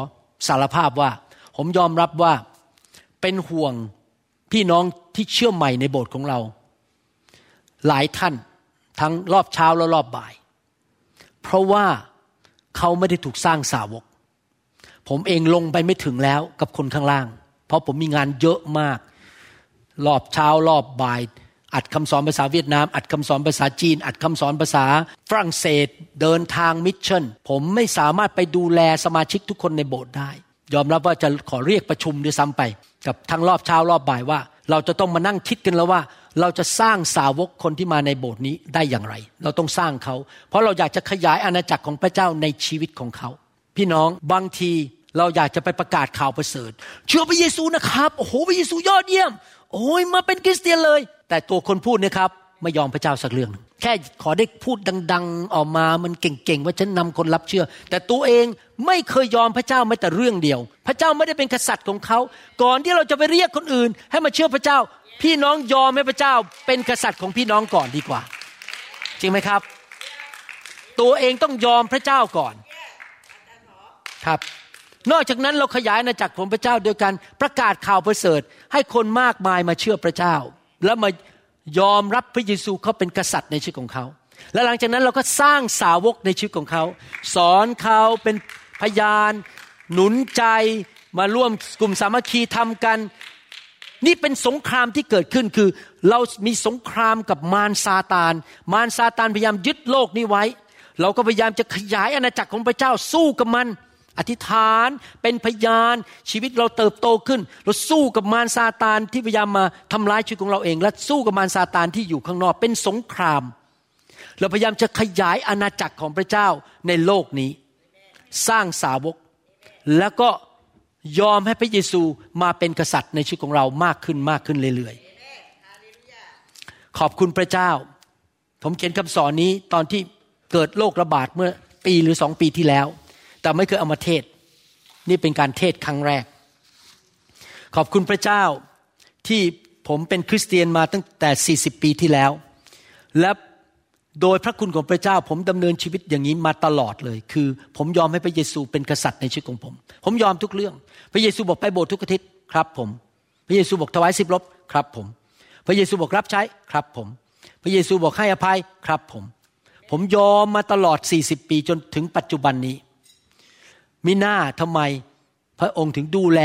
สารภาพว่า ผมยอมรับว่าเป็นห่วงพี่น้องที่เชื่อใหม่ในโบสถ์ของเรา หลายท่าน ทั้งรอบเช้าและรอบบ่าย เพราะว่าเขาไม่ได้ถูกสร้างสาวก ผมเองลงไปไม่ถึงแล้วกับคนข้างล่าง เพราะผมมีงานเยอะมาก รอบเช้ารอบบ่าย อัดคำสอนภาษาเวียดนาม อัดคำสอนภาษาจีน อัดคำสอนภาษาฝรั่งเศส เดินทางมิชชั่น ผมไม่สามารถไปดูแลสมาชิกทุกคนในโบสถ์ได้ ยอมรับว่าจะขอเรียกประชุมด้วยซ้ำไป กับทั้งรอบเช้ารอบบ่ายว่า เราจะต้องมานั่งคิดกันแล้วว่า เราจะสร้างสาวกคนที่มาในโบสถ์นี้ได้อย่างไร เราต้องสร้างเขา เพราะเราอยากจะขยายอาณาจักรของพระเจ้าในชีวิตของเขา พี่น้องบางทีเราอยากจะไปประกาศข่าวประเสริฐ เชื่อพระเยซูนะครับ โอ้โหพระเยซูยอดเยี่ยม โอ้ยมาเป็นคริสเตียนเลย แต่ตัวคนพูดนะครับไม่ยอมพระเจ้าสักเรื่อง แค่ขอได้พูดดัง ๆออกมามันเก่งๆว่าฉันนำคนรับเชื่อ แต่ตัวเองไม่เคยยอมพระเจ้าแม้แต่เรื่องเดียว พระเจ้าไม่ได้เป็นกษัตริย์ของเขา ก่อนที่เราจะไปเรียกคนอื่น ให้มาเชื่อพระเจ้า พี่น้องยอมให้พระเจ้าเป็นกษัตริย์ของพี่น้องก่อนดีกว่า จริงไหมครับ ตัวเองต้องยอมพระเจ้าก่อน ครับ นอกจากนั้นเราขยายอาณาจักรของพระเจ้าโดยการประกาศข่าวประเสริฐ ให้คนมากมายมาเชื่อพระเจ้า แล้วมายอมรับพระเยซูเขาเป็นกษัตริย์ในชีวิตของเขาและหลังจากนั้นเราก็สร้างสาวกในชีวิตของเขา สอนเขาเป็นพยาน หนุนใจมาร่วมกลุ่มสามัคคีทำกัน นี่เป็นสงครามที่เกิดขึ้นคือ เรามีสงครามกับมารซาตาน มารซาตานพยายามยึดโลกนี้ไว้ เราก็พยายามจะขยายอาณาจักรของพระเจ้าสู้กับมัน อธิษฐานเป็นพยานชีวิตเราเติบโตขึ้น เราสู้กับมารซาตานที่พยายามมาทำร้ายชีวิตของเราเอง และสู้กับมารซาตานที่อยู่ข้างนอกเป็นสงคราม เราพยายามจะขยายอาณาจักรของพระเจ้าในโลกนี้ สร้างสาวกแล้วก็ ยอมให้พระเยซูมาเป็นกษัตริย์ในชีวิตของเรามากขึ้นมากขึ้นเรื่อยๆ ขอบคุณพระเจ้า ผมเขียนคำสอนนี้ตอนที่เกิดโรคระบาดเมื่อปีหรือสองปีที่แล้ว แต่ไม่เคยเอามาเทศ นี่เป็นการเทศครั้งแรก ขอบคุณพระเจ้าที่ผมเป็นคริสเตียนมาตั้งแต่ 40 ปีที่แล้ว และ โดยพระคุณของพระเจ้าผมดำเนินชีวิตอย่างนี้มาตลอดเลย คือ ผมยอมให้พระเยซูเป็นกษัตริย์ในชีวิตของผม ผมยอมทุกเรื่อง พระเยซูบอกไปโบสถ์ทุกอาทิตย์ครับ ผม พระเยซูบอกถวายสิบลบครับ ผม พระเยซูบอกรับใช้ครับ ผม พระเยซูบอกให้อภัยครับ ผม ผมยอมมาตลอด40ปีจนถึงปัจจุบันนี้มิน่าทำไมพระองค์ถึงดูแล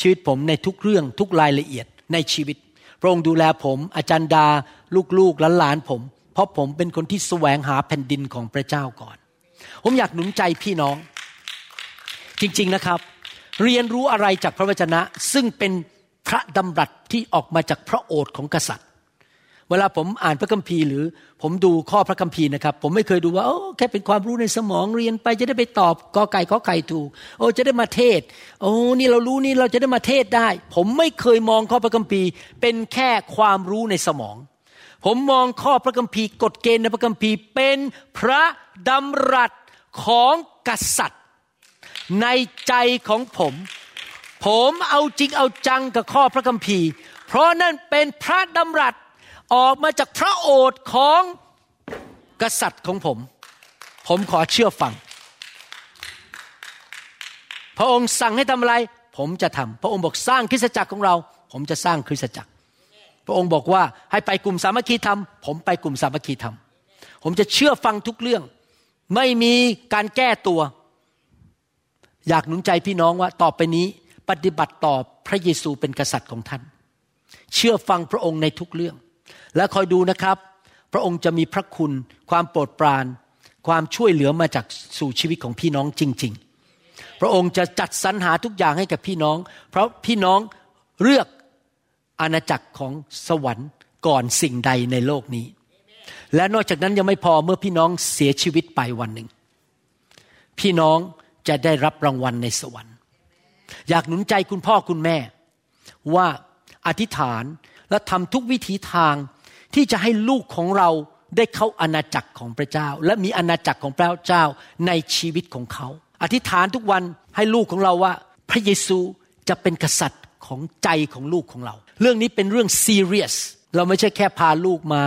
ชีวิตผมในทุกเรื่องทุกรายละเอียดในชีวิต พระองค์ดูแลผม อาจารย์ดา ลูกๆหลานๆผม เพราะผมเป็นคนที่แสวงหาแผ่นดินของพระเจ้าก่อน ผมอยากหนุนใจพี่น้อง จริงๆนะครับ เรียนรู้อะไรจากพระวจนะ ซึ่งเป็นพระดำรัสที่ออกมาจากพระโอษฐ์ของกษัตริย์ เวลาผมอ่านพระคัมภีร์หรือผมดูข้อพระคัมภีร์นะครับ ผมไม่เคยดูว่าโอ้แค่เป็นความรู้ในสมองเรียนไปจะได้ไปตอบกอไก่ขอไก่ถูก โอ้จะได้มาเทศ โอ้นี่เรารู้นี่เราจะได้มาเทศได้ ผมไม่เคยมองข้อพระคัมภีร์ เป็นแค่ความรู้ในสมอง ผมมองข้อพระคัมภีร์กฎเกณฑ์ในพระคัมภีร์เป็นพระดำรัสของกษัตริย์ ในใจของผม ผมเอาจริงเอาจังกับข้อพระคัมภีร์ เพราะนั่นเป็นพระดำรัสออกมาจากพระโอษฐ์ของกษัตริย์ของผม ผมขอเชื่อฟัง พระองค์สั่งให้ทำอะไร ผมจะทำพระองค์บอกสร้างคริสตจักรของเรา ผมจะสร้างคริสตจักร ระองค์บอกว่าให้ไปกลุ่มสามัคคีธรรม ผมไปกลุ่มสามัคคีธรรม ผมจะเชื่อฟังทุกเรื่อง ไม่มีการแก้ตัว อยากหนุนใจพี่น้องว่าต่อไปนี้ปฏิบัติต่อพระเยซูเป็นกษัตริย์ของท่าน เชื่อฟังพระองค์ในทุกเรื่อง และคอยดูนะครับ พระองค์จะมีพระคุณ ความโปรดปราน ความช่วยเหลือมาจากสู่ชีวิตของพี่น้องจริง ๆ พระองค์จะจัดสรรหาทุกอย่างให้กับพี่น้อง เพราะพี่น้องเลือก อาณาจักรของสวรรค์ก่อนสิ่งใดในโลกนี้ และนอกจากนั้นยังไม่พอเมื่อพี่น้องเสียชีวิตไปวันหนึ่ง พี่น้องจะได้รับรางวัลในสวรรค์ อยากหนุนใจคุณพ่อคุณแม่ ว่าอธิษฐานและทำทุกวิถีทางที่จะให้ลูกของเราได้เข้าอาณาจักรของพระเจ้า และมีอาณาจักรของพระเจ้าในชีวิตของเขา อธิษฐานทุกวันให้ลูกของเราว่า พระเยซูจะเป็นกษัตริย์ ของใจของลูกของเรา เรื่องนี้เป็นเรื่องซีเรียสเราไม่ใช่แค่พาลูกมา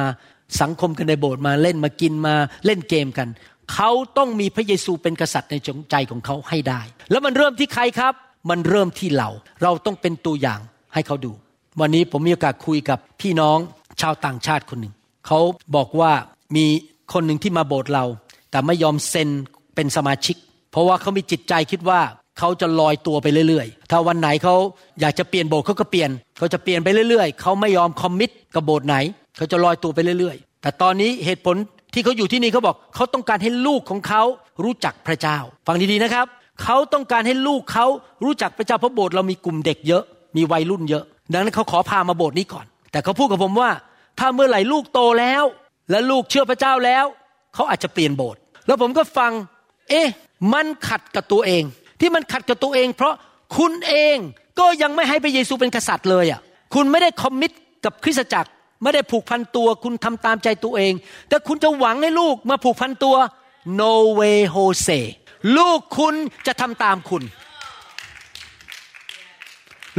สังคมกันในโบสถ์มาเล่นมากินมาเล่นเกมกัน เขาต้องมีพระเยซูเป็นกษัตริย์ในใจของเขาให้ได้ แล้วมันเริ่มที่ใครครับ มันเริ่มที่เรา เราต้องเป็นตัวอย่างให้เขาดู วันนี้ผมมีโอกาสคุยกับพี่น้องชาวต่างชาติคนหนึ่ง เขาบอกว่ามีคนหนึ่งที่มาโบสถ์เรา แต่ไม่ยอมเซ็นเป็นสมาชิก เพราะว่าเขามีจิตใจคิดว่า เขาจะลอยตัวไปเรื่อยๆ ถ้าวันไหนเขาอยากจะเปลี่ยนโบสถ์เขาก็เปลี่ยน เขาจะเปลี่ยนไปเรื่อยๆ เขาไม่ยอมคอมมิตกับโบสถ์ไหน เขาจะลอยตัวไปเรื่อยๆ แต่ตอนนี้เหตุผลที่เขาอยู่ที่นี่เขาบอกเขาต้องการให้ลูกของเขารู้จักพระเจ้า ฟังดีๆนะครับ เขาต้องการให้ลูกเขารู้จักพระเจ้าเพราะโบสถ์เรามีกลุ่มเด็กเยอะ มีวัยรุ่นเยอะ ดังนั้นเขาขอพามาโบสถ์นี้ก่อน แต่เขาพูดกับผมว่า ถ้าเมื่อไหร่ลูกโตแล้ว และลูกเชื่อพระเจ้าแล้ว เขาอาจจะเปลี่ยนโบสถ์แล้วผมก็ฟัง เอ๊ะ มันขัดกับตัวเอง ที่มันขัดกับตัวเอง เพราะคุณเองก็ยังไม่ให้พระเยซูเป็นกษัตริย์เลยอะคุณไม่ได้คอมมิตกับคริสตจักรไม่ได้ผูกพันตัวคุณทำตามใจตัวเอง แต่คุณจะหวังให้ลูกมาผูกพันตัว no way Jose ลูกคุณจะทำตามคุณ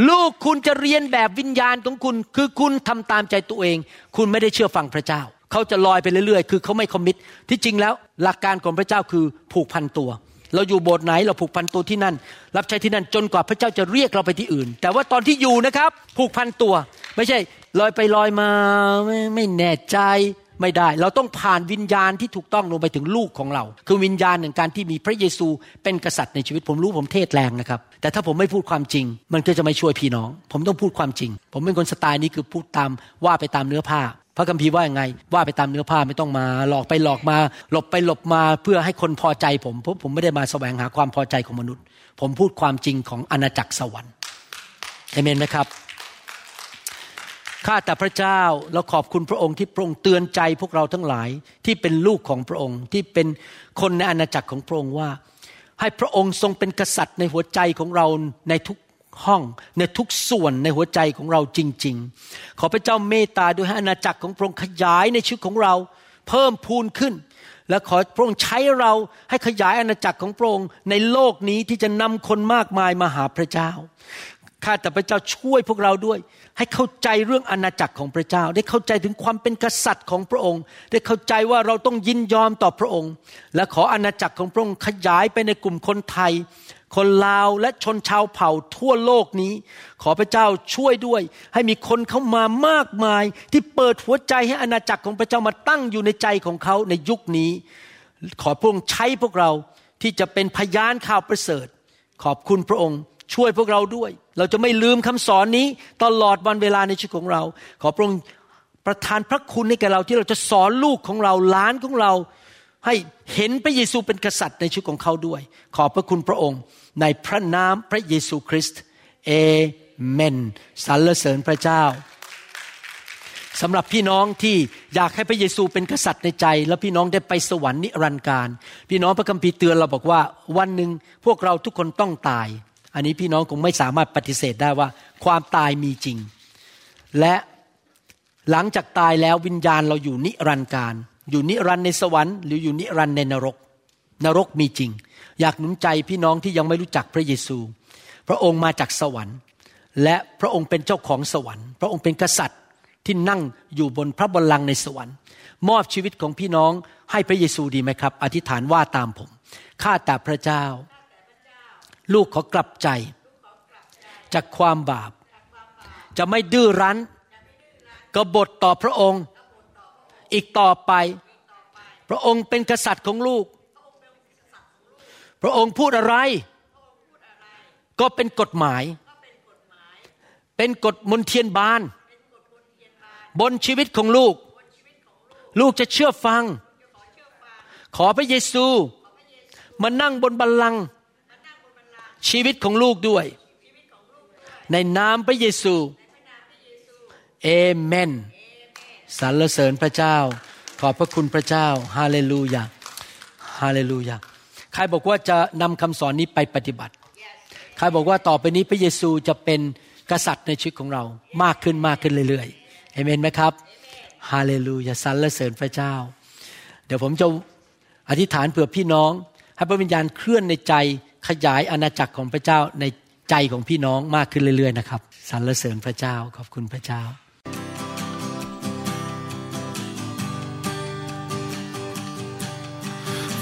ลูกคุณจะเรียนแบบวิญญาณของคุณ คือคุณทำตามใจตัวเอง คุณไม่ได้เชื่อฟังพระเจ้า เขาจะลอยไปเรื่อยๆ คือเขาไม่คอมมิตที่จริงแล้วหลักการของพระเจ้าคือผูกพันตัว เราอยู่โบสถ์ไหนเราผูกพันตัวที่นั่น รับใช้ที่นั่นจนกว่าพระเจ้าจะเรียกเราไปที่อื่น แต่ว่าตอนที่อยู่นะครับ ผูกพันตัว ไม่ใช่ลอยไปลอยมาไม่ไม่แน่ใจไม่ได้ เราต้องผ่านวิญญาณที่ถูกต้องลงไปถึงลูกของเรา คือวิญญาณแห่งการที่มีพระเยซูเป็นกษัตริย์ในชีวิตผมรู้ผมเทศแรงนะครับ แต่ถ้าผมไม่พูดความจริง มันก็จะไม่ช่วยพี่น้อง ผมต้องพูดความจริง ผมเป็นคนสไตล์นี้คือพูดตามว่าไปตามเนื้อผ้า พระคัมภีร์ว่ายังไง ว่าไปตามเนื้อผ้าไม่ต้องมา หลอกไปหลอกมา หลบไปหลบมาเพื่อให้คนพอใจผมเพราะผมไม่ได้มาแสวงหาความพอใจของมนุษย์ ผมพูดความจริงของอาณาจักรสวรรค์เอเมนไหมครับข้าแต่พระเจ้าเราขอบคุณพระองค์ที่พระองค์เตือนใจพวกเราทั้งหลายที่เป็นลูกของพระองค์ที่เป็นคนในอาณาจักรของพระองค์ว่า ให้พระองค์ทรงเป็นกษัตริย์ในหัวใจของเราในทุก ห้องในทุกส่วนในหัวใจของเราจริง ๆ ขอพระเจ้าเมตตาด้วยให้อาณาจักรของพระองค์ขยายในชีวิตของเรา เพิ่มพูนขึ้น และขอพระองค์ใช้เราให้ขยายอาณาจักรของพระองค์ในโลกนี้ที่จะนำคนมากมายมาหาพระเจ้าข้าแต่พระเจ้าช่วยพวกเราด้วย ให้เข้าใจเรื่องอาณาจักรของพระเจ้า ได้เข้าใจถึงความเป็นกษัตริย์ของพระองค์ ได้เข้าใจว่าเราต้องยินยอมต่อพระองค์ และขออาณาจักรของพระองค์ขยายไปในกลุ่มคนไทย คนลาวและชนชาวเผ่าทั่วโลกนี้ ขอพระเจ้าช่วยด้วย ให้มีคนเข้ามามากมาย ที่เปิดหัวใจให้อาณาจักรของพระเจ้ามาตั้งอยู่ในใจของเขาในยุคนี้ ขอพระองค์ใช้พวกเราที่จะเป็นพยานข่าวประเสริฐ ขอบคุณพระองค์ช่วยพวกเราด้วย เราจะไม่ลืมคำสอนนี้ตลอดวันเวลาในชีวิตของเรา ขอพระองค์ประทานพระคุณให้แก่เราที่เราจะสอนลูกของเราหลานของเรา ให้เห็นพระเยซูเป็นกษัตริย์ในชีวิตของเขาด้วย ขอบพระคุณพระองค์ ในพระนามพระเยซูคริสต์เอเมนสรรเสริญพระเจ้าสำหรับพี่น้องที่อยากให้พระเยซูเป็นกษัตริย์ในใจ แล้วพี่น้องได้ไปสวรรค์นิรันดร์การ พี่น้องพระคัมภีร์เตือนเราบอกว่า วันหนึ่งพวกเราทุกคนต้องตาย อันนี้พี่น้องคงไม่สามารถปฏิเสธได้ว่า ความตายมีจริง และหลังจากตายแล้ววิญญาณเราอยู่นิรันดร์การ อยู่นิรันดร์ในสวรรค์หรืออยู่นิรันดร์ในนรก นรกมีจริง อยากหนุนใจพี่น้องที่ยังไม่รู้จักพระเยซู พระองค์มาจากสวรรค์ และพระองค์เป็นเจ้าของสวรรค์ พระองค์เป็นกษัตริย์ที่นั่งอยู่บนพระบัลลังก์ในสวรรค์ มอบชีวิตของพี่น้องให้พระเยซูดีไหมครับ อธิษฐานว่าตามผมข้าแต่พระเจ้า ลูกขอกลับใจ จากความบาป จะไม่ดื้อรั้นกบฏต่อพระองค์ อีกต่อไป พระองค์เป็นกษัตริย์ของลูก พระองค์พูดอะไร ก็เป็นกฎหมาย เป็นกฎมนเทียนบาน บนชีวิตของลูก ลูกจะเชื่อฟัง ขอพระเยซู มานั่งบนบัลลังก์ชีวิตของลูกด้วย ในนามพระเยซูเอเมนสรรเสริญพระเจ้า ขอบพระคุณพระเจ้า ฮาเลลูยา ฮาเลลูยา ใครบอกว่าจะนำคำสอนนี้ไปปฏิบัติ ใครบอกว่าต่อไปนี้พระเยซูจะเป็นกษัตริย์ในชีวิตของเรามากขึ้นมากขึ้นเรื่อยๆเอเมนไหมครับฮาเลลูยาสรรเสริญพระเจ้า เดี๋ยวผมจะอธิษฐานเผื่อพี่น้อง ให้พระวิญญาณเคลื่อนในใจขยายอาณาจักรของพระเจ้าในใจของพี่น้องมากขึ้นเรื่อยๆนะครับสรรเสริญพระเจ้าขอบคุณพระเจ้า